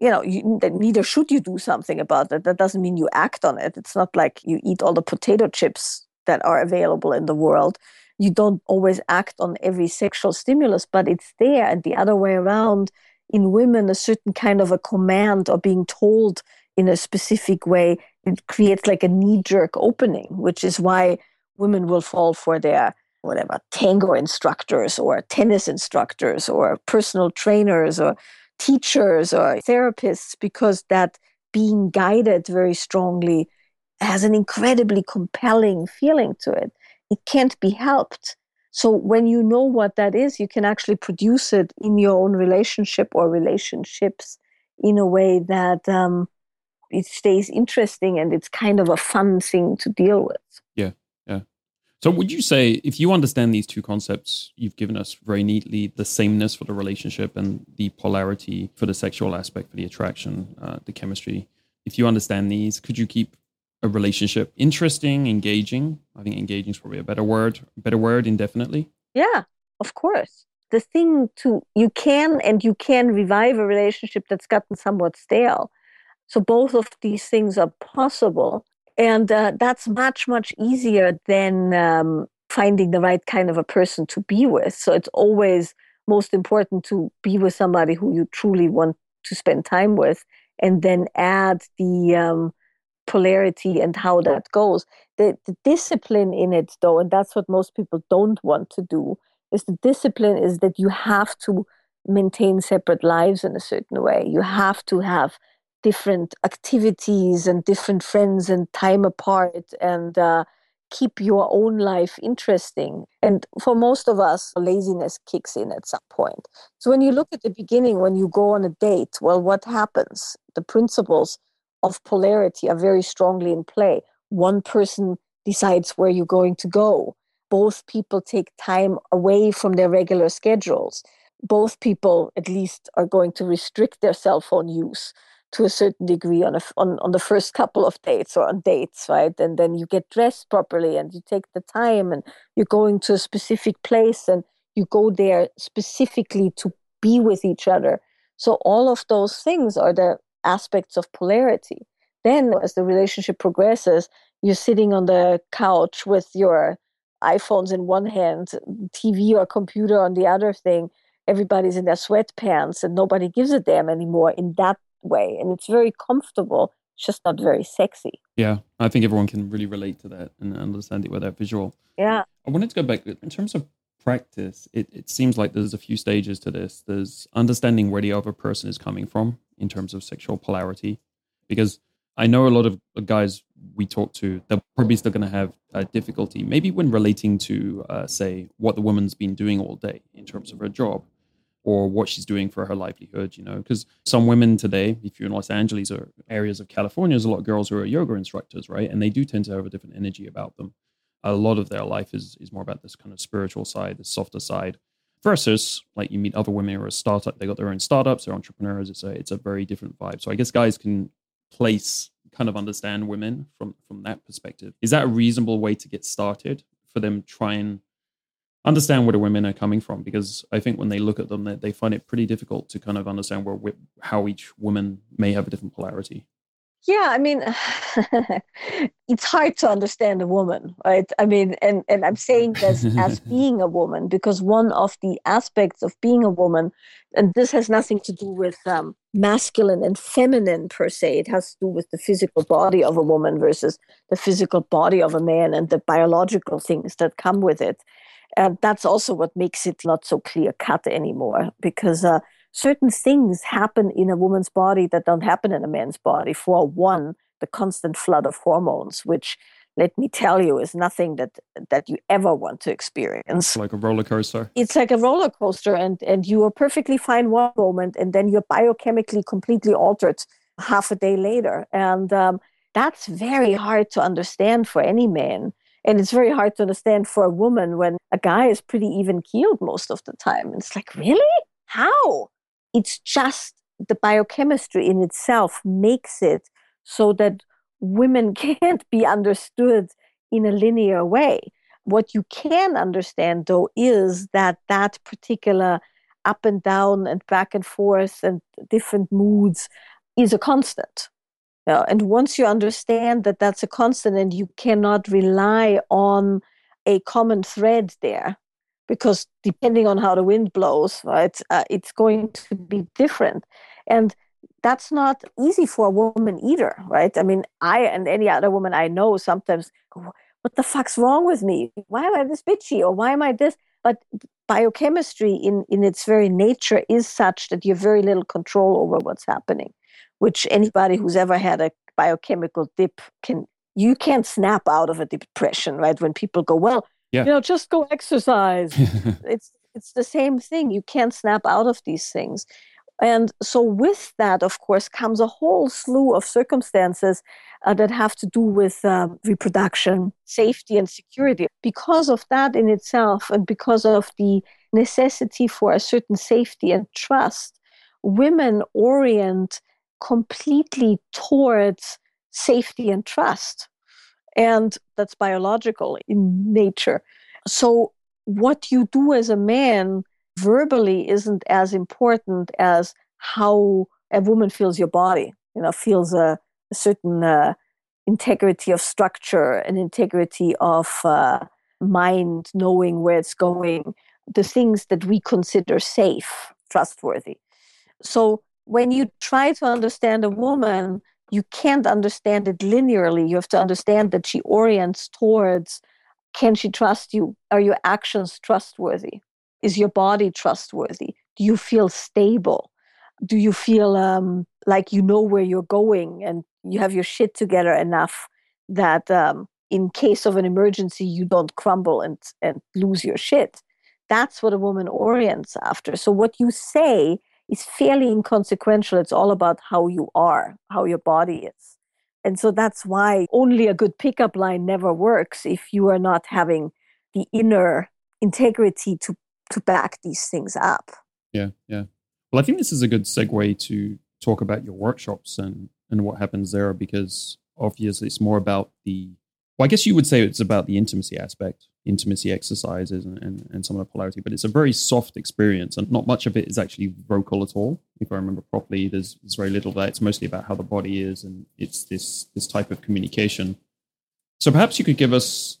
you know, you, neither should you do something about it. That doesn't mean you act on it. It's not like you eat all the potato chips that are available in the world. You don't always act on every sexual stimulus, but it's there. And the other way around, in women, a certain kind of a command or being told in a specific way, it creates like a knee jerk opening, which is why women will fall for their whatever tango instructors or tennis instructors or personal trainers or teachers or therapists because that being guided very strongly has an incredibly compelling feeling to it. It can't be helped. So when you know what that is, you can actually produce it in your own relationship or relationships in a way that um, it stays interesting and it's kind of a fun thing to deal with. Yeah. Yeah. So, would you say, if you understand these two concepts you've given us very neatly, the sameness for the relationship and the polarity for the sexual aspect, for the attraction, uh, the chemistry, if you understand these, could you keep a relationship interesting, engaging? I think engaging is probably a better word, better word indefinitely. Yeah, of course. The thing to, you can and you can revive a relationship that's gotten somewhat stale. So, both of these things are possible and uh, that's much much easier than um, finding the right kind of a person to be with so it's always most important to be with somebody who you truly want to spend time with and then add the um, polarity and how that goes the, the discipline in it though and that's what most people don't want to do is the discipline is that you have to maintain separate lives in a certain way you have to have different activities and different friends and time apart and uh, keep your own life interesting. And for most of us, laziness kicks in at some point. So when you look at the beginning, when you go on a date, well, what happens? The principles of polarity are very strongly in play. One person decides where you're going to go. Both people take time away from their regular schedules. Both people, at least, are going to restrict their cell phone use to a certain degree on, a, on on the first couple of dates or on dates right and then you get dressed properly and you take the time and you're going to a specific place and you go there specifically to be with each other so all of those things are the aspects of polarity. Then as the relationship progresses you're sitting on the couch with your iphones in one hand tv or computer on the other thing. Everybody's in their sweatpants and nobody gives a damn anymore in that way. And it's very comfortable it's just not very sexy. Yeah i think everyone can really relate to that and understand it with that visual. Yeah. I wanted to go back in terms of practice it, it seems like there's a few stages to this there's understanding where the other person is coming from in terms of sexual polarity because i know a lot of guys we talk to they're probably still going to have uh, difficulty maybe when relating to uh, say what the woman's been doing all day in terms of her job or what she's doing for her livelihood, you know, because some women today, if you're in Los Angeles or areas of California, there's a lot of girls who are yoga instructors, right? And they do tend to have a different energy about them. A lot of their life is is more about this kind of spiritual side, the softer side, versus like you meet other women who are a startup, they got their own startups, they're entrepreneurs. It's a it's a very different vibe. So I guess guys can place kind of understand women from from that perspective. Is that a reasonable way to get started for them try and understand where the women are coming from? Because I think when they look at them, they, they find it pretty difficult to kind of understand where how each woman may have a different polarity. Yeah, I mean, [LAUGHS] it's hard to understand a woman, right? I mean, and, and I'm saying this as [LAUGHS] being a woman because one of the aspects of being a woman, and this has nothing to do with um, masculine and feminine per se, it has to do with the physical body of a woman versus the physical body of a man and the biological things that come with it. And that's also what makes it not so clear cut anymore because. Uh, certain things happen in a woman's body that don't happen in a man's body. For one, the constant flood of hormones, which let me tell you is nothing that that you ever want to experience. Like a roller coaster? It's like a roller coaster and and you are perfectly fine one moment and then you're biochemically completely altered half a day later. And um, that's very hard to understand for any man. And it's very hard to understand for a woman when a guy is pretty even keeled most of the time. It's like really? How it's just the biochemistry in itself makes it so that women [LAUGHS] can't be understood in a linear way. What you can understand, though, is that that particular up and down and back and forth and different moods is a constant. and once you understand that that's a constant and you cannot rely on a common thread there, because depending on how the wind blows, right, uh, it's going to be different. And that's not easy for a woman either, right? I mean, I and any other woman I know sometimes what the fuck's wrong with me? Why am I this bitchy? Or why am I this? But biochemistry in, in its very nature is such that you have very little control over what's happening, which anybody who's ever had a biochemical dip can you can't snap out of a depression, right? When people go, well, yeah. you know just go exercise. [LAUGHS] It's it's the same thing. You can't snap out of these things. And so with that of course comes a whole slew of circumstances uh, that have to do with uh, reproduction safety and security. Because of that in itself and because of the necessity for a certain safety and trust women orient completely towards safety and trust and that's biological in nature. So, what you do as a man verbally isn't as important as how a woman feels your body, you know, feels a, a certain uh, integrity of structure, an integrity of uh, mind, knowing where it's going, the things that we consider safe, trustworthy. So, when you try to understand a woman, you can't understand it linearly. You have to understand that she orients towards can she trust you? Are your actions trustworthy? Is your body trustworthy? Do you feel stable? Do you feel um, like you know where you're going and you have your shit together enough that um, in case of an emergency, you don't crumble and, and lose your shit? That's what a woman orients after. So, what you say is fairly inconsequential. It's all about how you are, how your body is. And so that's why only a good pickup line never works if you are not having the inner integrity to to back these things up. Yeah, yeah. Well, I think this is a good segue to talk about your workshops and and what happens there because obviously it's more about the well, I guess you would say it's about the intimacy aspect, intimacy exercises, and, and, and, some of the polarity, but it's a very soft experience, and not much of it is actually vocal at all. If I remember properly, there's, there's very little that. It's mostly about how the body is, and it's this this type of communication. So perhaps you could give us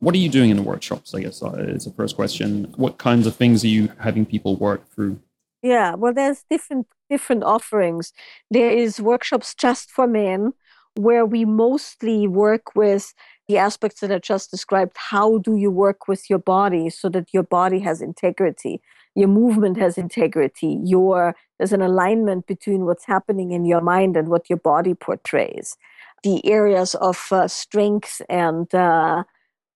what are you doing in the workshops? I guess uh, is the first question. What kinds of things are you having people work through? Yeah, well, there's different different offerings. There is workshops just for men, where we mostly work with the aspects that I just described. How do you work with your body so that your body has integrity? Your movement has integrity. Your there's an alignment between what's happening in your mind and what your body portrays. The areas of uh, strength and uh,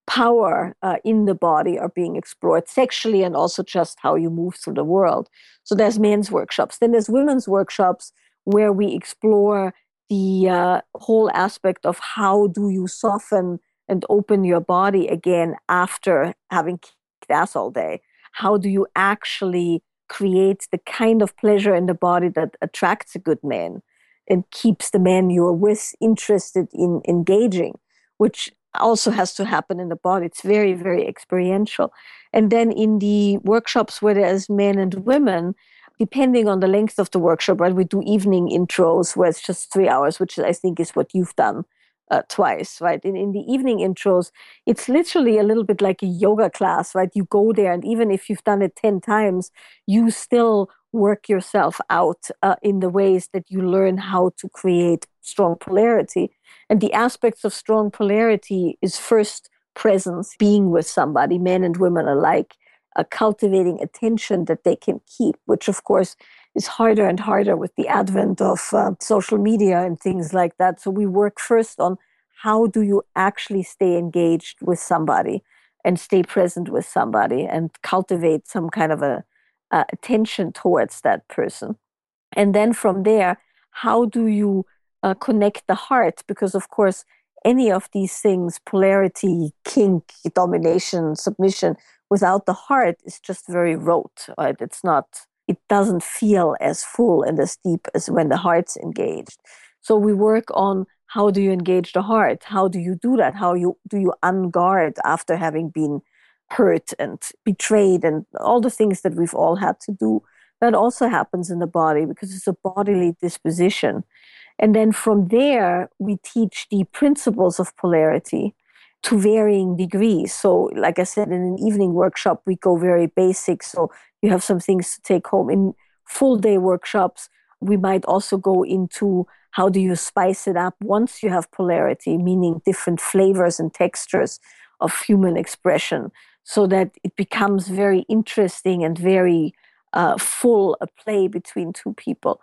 power uh, in the body are being explored sexually and also just how you move through the world. So there's men's workshops. Then there's women's workshops where we explore the uh, whole aspect of how do you soften and open your body again after having kicked ass all day? How do you actually create the kind of pleasure in the body that attracts a good man? and keeps the man you're with interested in engaging, which also has to happen in the body. It's very, very experiential. And then in the workshops where there's men and women, depending on the length of the workshop, right, we do evening intros where it's just three hours, which I think is what you've done uh, twice, right? In, in the evening intros, it's literally a little bit like a yoga class, right? You go there, and even if you've done it 10 times, you still work yourself out uh, in the ways that you learn how to create strong polarity. And the aspects of strong polarity is first presence, being with somebody, men and women alike, uh, cultivating attention that they can keep, which of course is harder and harder with the advent of uh, social media and things like that. So we work first on how do you actually stay engaged with somebody and stay present with somebody and cultivate some kind of a uh, attention towards that person. And then from there, how do you uh, connect the heart? Because, of course, any of these things, polarity, kink, domination, submission, without the heart is just very rote, right? It's not it doesn't feel as full and as deep as when the heart's engaged. So we work on how do you engage the heart? How do you do that? How you do you unguard after having been hurt and betrayed and all the things that we've all had to do? That also happens in the body because it's a bodily disposition. And then from there, we teach the principles of polarity to varying degrees. So, like I said, in an evening workshop, we go very basic. So, you have some things to take home. In full day workshops, we might also go into how do you spice it up once you have polarity, meaning different flavors and textures of human expression, so that it becomes very interesting and very uh, full a play between two people.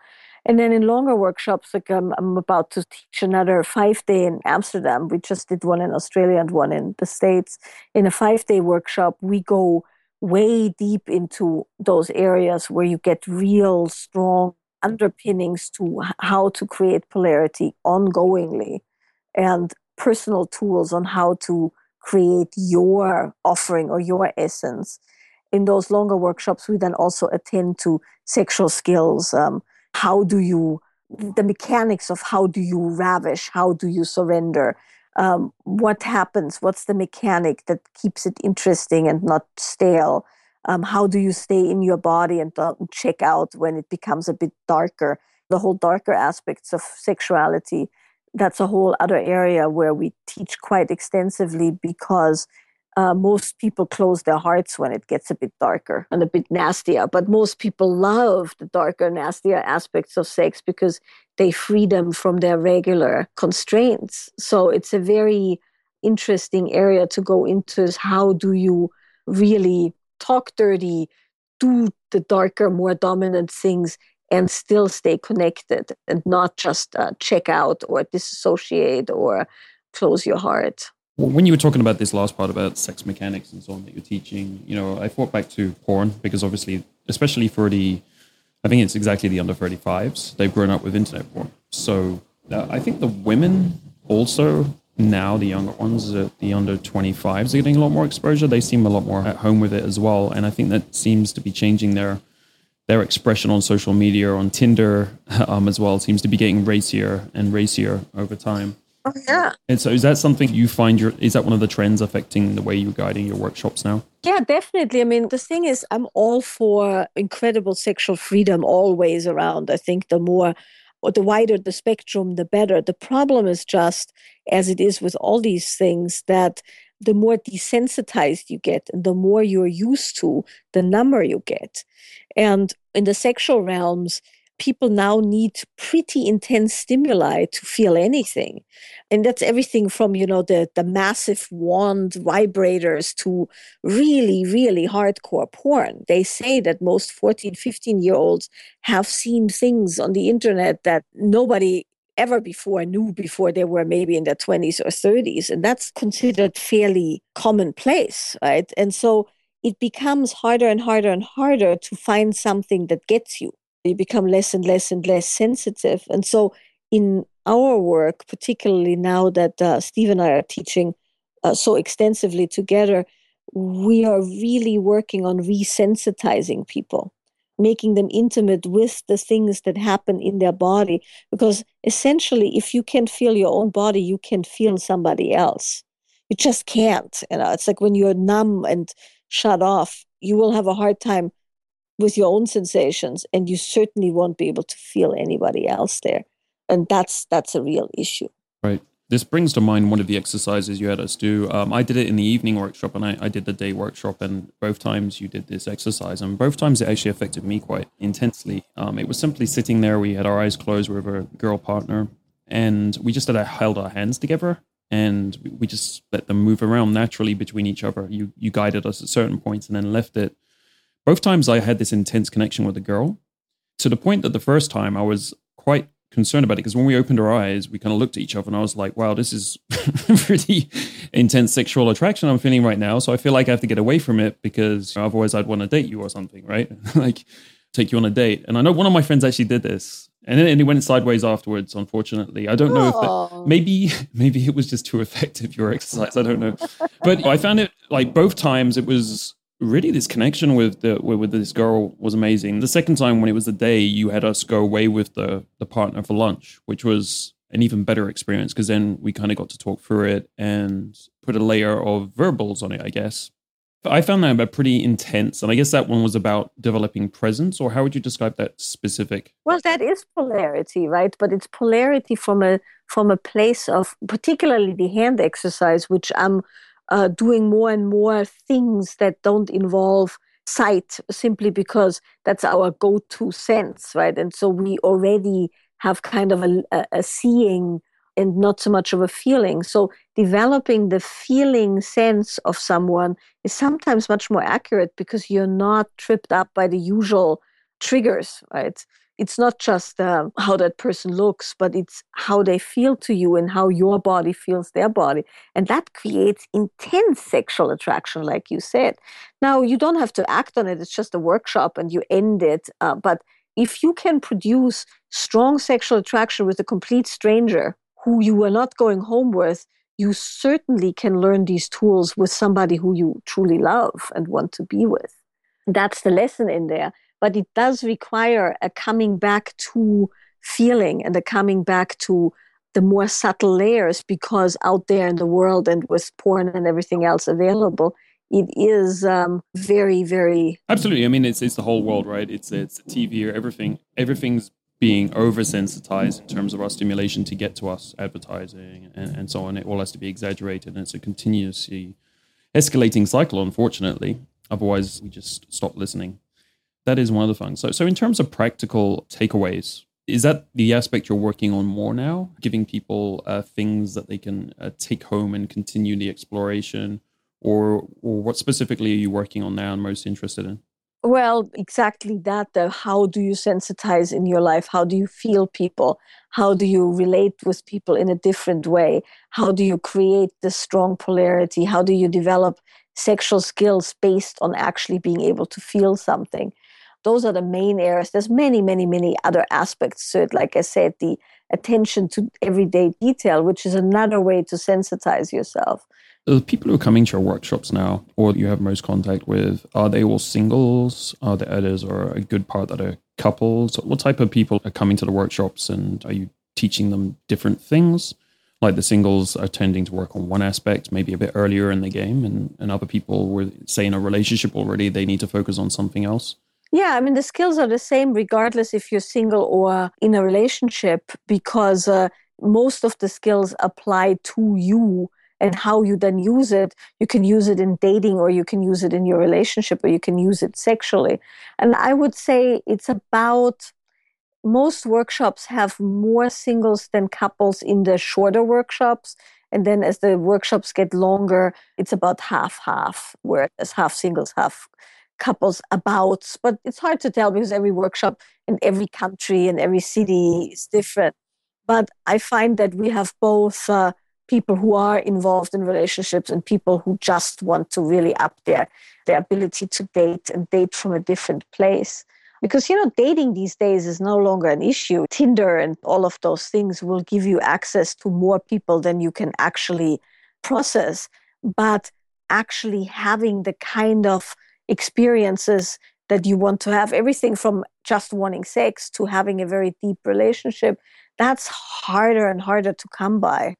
And then in longer workshops, like um, I'm about to teach another five day in Amsterdam. We just did one in Australia and one in the States. In a five day workshop, we go way deep into those areas where you get real strong underpinnings to how to create polarity ongoingly and personal tools on how to create your offering or your essence. In those longer workshops, we then also attend to sexual skills. Um, how do you, the mechanics of how do you ravish? How do you surrender? um, what happens what's the mechanic that keeps it interesting and not stale um, how do you stay in your body and don't check out when it becomes a bit darker the whole darker aspects of sexuality that's a whole other area where we teach quite extensively because uh, most people close their hearts when it gets a bit darker and a bit nastier. But most people love the darker, nastier aspects of sex because they free them from their regular constraints. So it's a very interesting area to go into is how do you really talk dirty, do the darker, more dominant things, and still stay connected and not just uh, check out or disassociate or close your heart. When you were talking about this last part about sex mechanics and so on that you're teaching, you know, I thought back to porn because obviously, especially for the I think it's exactly the under 35s. They've grown up with internet porn. So uh, I think the women also now, the younger ones, the under 25s, are getting a lot more exposure. They seem a lot more at home with it as well. And I think that seems to be changing their their expression on social media, on Tinder [LAUGHS] um, as well, seems to be getting racier and racier over time. Oh, yeah. And so is that something you find your is that one of the trends affecting the way you're guiding your workshops now? Yeah, definitely. I mean, the thing is I'm all for incredible sexual freedom always around. I think the more or the wider the spectrum, the better. The problem is just as it is with all these things that the more desensitized you get and the more you're used to, the number you get. And in the sexual realms, people now need pretty intense stimuli to feel anything. And that's everything from you know the the massive wand vibrators to really really hardcore porn. They say that most 14 15 year olds have seen things on the internet that nobody ever before knew before they were maybe in their 20s or 30s and that's considered fairly commonplace right? And so it becomes harder and harder and harder to find something that gets you you become less and less and less sensitive. And so, in our work, particularly now that uh, Steve and I are teaching uh, so extensively together, we are really working on resensitizing people, making them intimate with the things that happen in their body. Because essentially, if you can feel your own body, you can feel somebody else. You just can't. You know, it's like when you're numb and shut off, you will have a hard time with your own sensations, and you certainly won't be able to feel anybody else there. And that's that's a real issue. Right. This brings to mind one of the exercises you had us do. Um, I did it in the evening workshop and I, I, did the day workshop, and both times you did this exercise, and both times it actually affected me quite intensely. Um, it was simply sitting there, we had our eyes closed with a girl partner, and we just had held our hands together and we just let them move around naturally between each other. You, you guided us at certain points and then left it. Both times I had this intense connection with the girl to the point that the first time I was quite concerned about it because when we opened our eyes, we kind of looked at each other and I was like, wow, this is [LAUGHS] pretty intense sexual attraction I'm feeling right now. So I feel like I have to get away from it because you know, otherwise I'd want to date you or something, right? [LAUGHS] like take you on a date. And I know one of my friends actually did this. And then it went sideways afterwards, unfortunately. I don't know if that, maybe [LAUGHS] maybe it was just too effective, your exercise. I don't know. But I found it like both times it was really this connection with the with, this girl was amazing. The second time when it was the day, you had us go away with the the partner for lunch, which was an even better experience because then we kind of got to talk through it and put a layer of verbals on it, I guess. I found that pretty intense, and I guess that one was about developing presence. Or how would you describe that specific? Well, that is polarity, right? But it's polarity from a from a place of particularly the hand exercise, which I'm uh, doing more and more things that don't involve sight simply because that's our go-to sense right? And so we already have kind of a, a seeing and not so much of a feeling. So developing the feeling sense of someone is sometimes much more accurate because you're not tripped up by the usual triggers right it's not just uh, how that person looks, but it's how they feel to you and how your body feels their body. And that creates intense sexual attraction, like you said. Now, you don't have to act on it, it's just a workshop and you end it. Uh, but if you can produce strong sexual attraction with a complete stranger who you are not going home with, you certainly can learn these tools with somebody who you truly love and want to be with. That's the lesson in there but it does require a coming back to feeling and a coming back to the more subtle layers because out there in the world and with porn and everything else available it is um, very very absolutely. I mean it's it's the whole world right? It's it's tv or everything. Everything's being oversensitized in terms of our stimulation to get to us advertising and, and so on. It all has to be exaggerated and it's a continuously escalating cycle unfortunately. Otherwise we just stop listening that is one of the things. So, so in terms of practical takeaways, is that the aspect you're working on more now, giving people uh, things that they can uh, take home and continue the exploration, or or what specifically are you working on now and most interested in? Well, exactly that. How do you sensitize in your life? How do you feel people? How do you relate with people in a different way? How do you create the strong polarity? How do you develop sexual skills based on actually being able to feel something? Those are the main areas. There's many, many, many other aspects to it. Like I said, the attention to everyday detail, which is another way to sensitize yourself. The people who are coming to your workshops now, or you have most contact with, are they all singles? Are the others, or a good part that are couples? What type of people are coming to the workshops, and are you teaching them different things? Like the singles are tending to work on one aspect, maybe a bit earlier in the game, and, and other people were say in a relationship already, they need to focus on something else. Yeah, I mean, the skills are the same regardless if you're single or in a relationship because uh, most of the skills apply to you and how you then use it. You can use it in dating or you can use it in your relationship or you can use it sexually. And I would say it's about most workshops have more singles than couples in the shorter workshops. And then as the workshops get longer, it's about half half, whereas half singles, half couples about, but it's hard to tell because every workshop in every country and every city is different. But I find that we have both uh, people who are involved in relationships and people who just want to really up their, their ability to date and date from a different place. Because, you know, dating these days is no longer an issue. Tinder and all of those things will give you access to more people than you can actually process. But actually having the kind of experiences that you want to have everything from just wanting sex to having a very deep relationship that's harder and harder to come by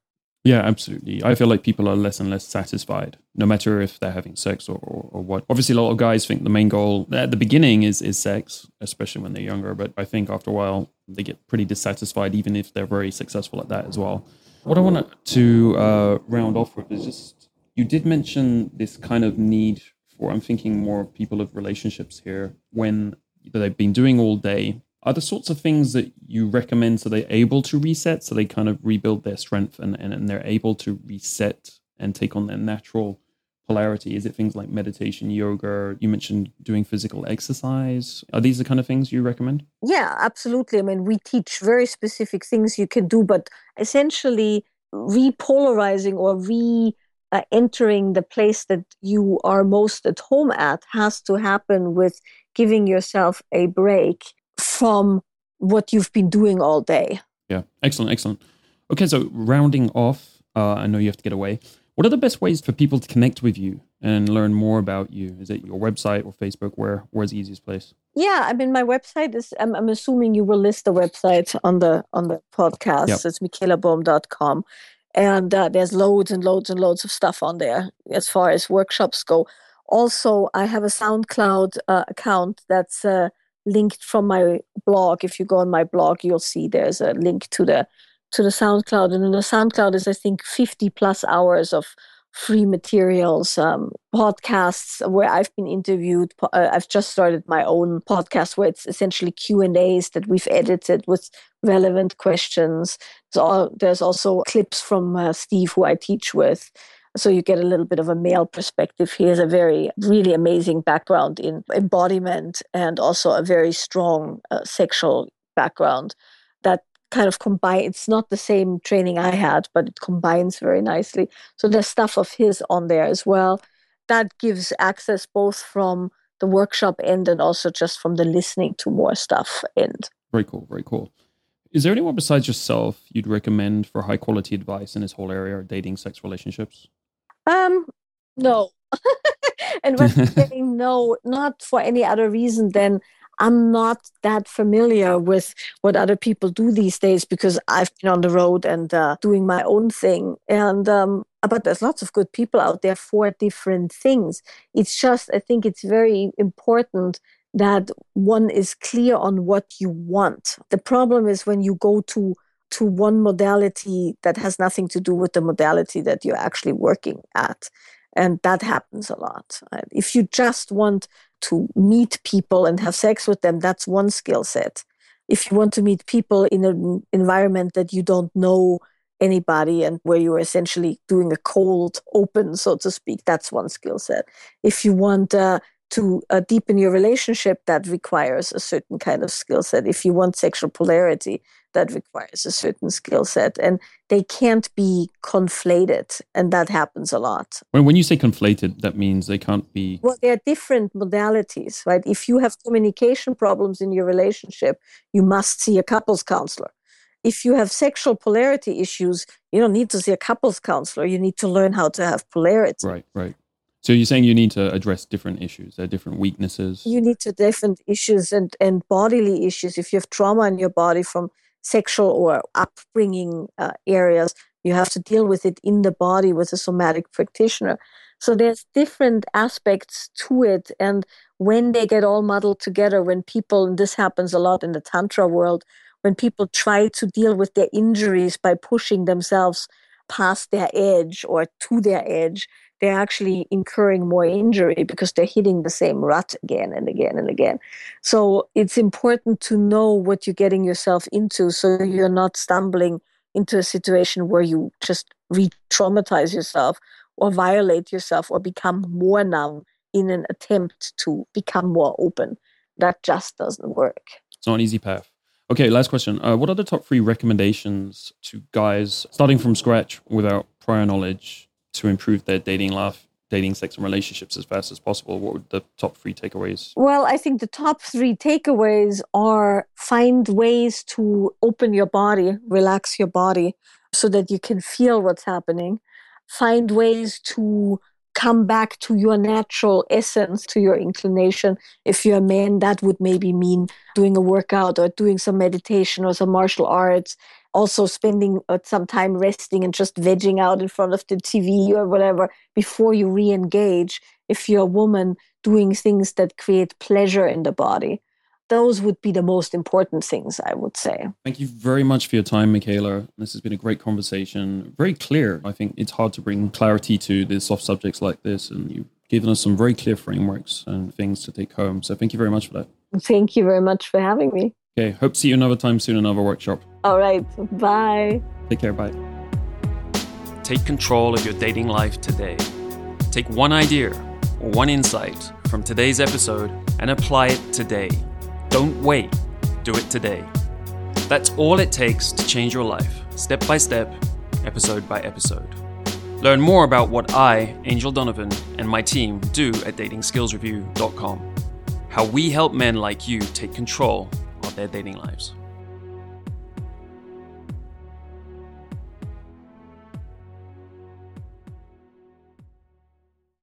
yeah, absolutely. I feel like people are less and less satisfied, no matter if they're having sex or, or, or, what. Obviously, a lot of guys think the main goal at the beginning is, is sex, especially when they're younger. But I think after a while, they get pretty dissatisfied, even if they're very successful at that as well. What I wanted to uh, round off with is just you did mention this kind of need for, I'm thinking more people of relationships here, when they've been doing all day are the sorts of things that you recommend so they're able to reset so they kind of rebuild their strength and, and, and they're able to reset and take on their natural polarity? Is it things like meditation yoga? You mentioned doing physical exercise. Are these the kind of things you recommend? Yeah absolutely. I mean we teach very specific things you can do but essentially repolarizing or re uh, entering the place that you are most at home at has to happen with giving yourself a break from what you've been doing all day. Yeah, excellent, excellent. Okay, so rounding off, uh, I know you have to get away. What are the best ways for people to connect with you and learn more about you? Is it your website or Facebook? Where where's the easiest place? Yeah, I mean, my website is. I'm, I'm assuming you will list the website on the on the podcast. Yep. It's michaelaboehm.com. and uh, there's loads and loads and loads of stuff on there as far as workshops go. Also, I have a SoundCloud uh, account that's uh, linked from my blog. If you go on my blog, you'll see there's a link to the to the SoundCloud, and the SoundCloud is I think 50 plus hours of free materials, um, podcasts where I've been interviewed. Uh, I've just started my own podcast where it's essentially Q and A's that we've edited with relevant questions. So there's also clips from uh, Steve, who I teach with, so you get a little bit of a male perspective. He has a very, really amazing background in embodiment and also a very strong uh, sexual background kind of combine it's not the same training I had, but it combines very nicely. So there's stuff of his on there as well. That gives access both from the workshop end and also just from the listening to more stuff end. Very cool, very cool. Is there anyone besides yourself you'd recommend for high quality advice in this whole area, of dating, sex, relationships? Um, no. [LAUGHS] and when [LAUGHS] saying no, not for any other reason than I'm not that familiar with what other people do these days because I've been on the road and uh, doing my own thing. And um, but there's lots of good people out there for different things. It's just I think it's very important that one is clear on what you want. The problem is when you go to to one modality that has nothing to do with the modality that you're actually working at. And that happens a lot. If you just want to meet people and have sex with them, that's one skill set. If you want to meet people in an environment that you don't know anybody and where you're essentially doing a cold open, so to speak, that's one skill set. If you want uh, to uh, deepen your relationship, that requires a certain kind of skill set. If you want sexual polarity, that requires a certain skill set and they can't be conflated and that happens a lot. When, when you say conflated that means they can't be well there are different modalities right? If you have communication problems in your relationship you must see a couples counselor. If you have sexual polarity issues you don't need to see a couples counselor. You need to learn how to have polarity. Right right. So you're saying you need to address different issues, there are different weaknesses. You need to different issues and, and bodily issues. If you have trauma in your body from sexual or upbringing uh, areas, you have to deal with it in the body with a somatic practitioner. So there's different aspects to it. And when they get all muddled together, when people, and this happens a lot in the Tantra world, when people try to deal with their injuries by pushing themselves past their edge or to their edge, they're actually incurring more injury because they're hitting the same rut again and again and again. So it's important to know what you're getting yourself into so you're not stumbling into a situation where you just re traumatize yourself or violate yourself or become more numb in an attempt to become more open. That just doesn't work. It's not an easy path. Okay, last question. Uh, what are the top three recommendations to guys starting from scratch without prior knowledge to improve their dating life, dating, sex, and relationships as fast as possible, what would the top three takeaways? Well, I think the top three takeaways are find ways to open your body, relax your body, so that you can feel what's happening. Find ways to come back to your natural essence, to your inclination. If you're a man, that would maybe mean doing a workout or doing some meditation or some martial arts. Also, spending uh, some time resting and just vegging out in front of the TV or whatever before you re engage. If you're a woman, doing things that create pleasure in the body those would be the most important things, I would say. Thank you very much for your time, Michaela. This has been a great conversation. Very clear. I think it's hard to bring clarity to the soft subjects like this, and you've given us some very clear frameworks and things to take home. So thank you very much for that. Thank you very much for having me. Okay. Hope to see you another time soon, another workshop. All right. Bye. Take care. Bye. Take control of your dating life today. Take one idea or one insight from today's episode and apply it today. Don't wait, do it today. That's all it takes to change your life, step by step, episode by episode. Learn more about what I, Angel Donovan, and my team do at datingskillsreview.com. How we help men like you take control of their dating lives.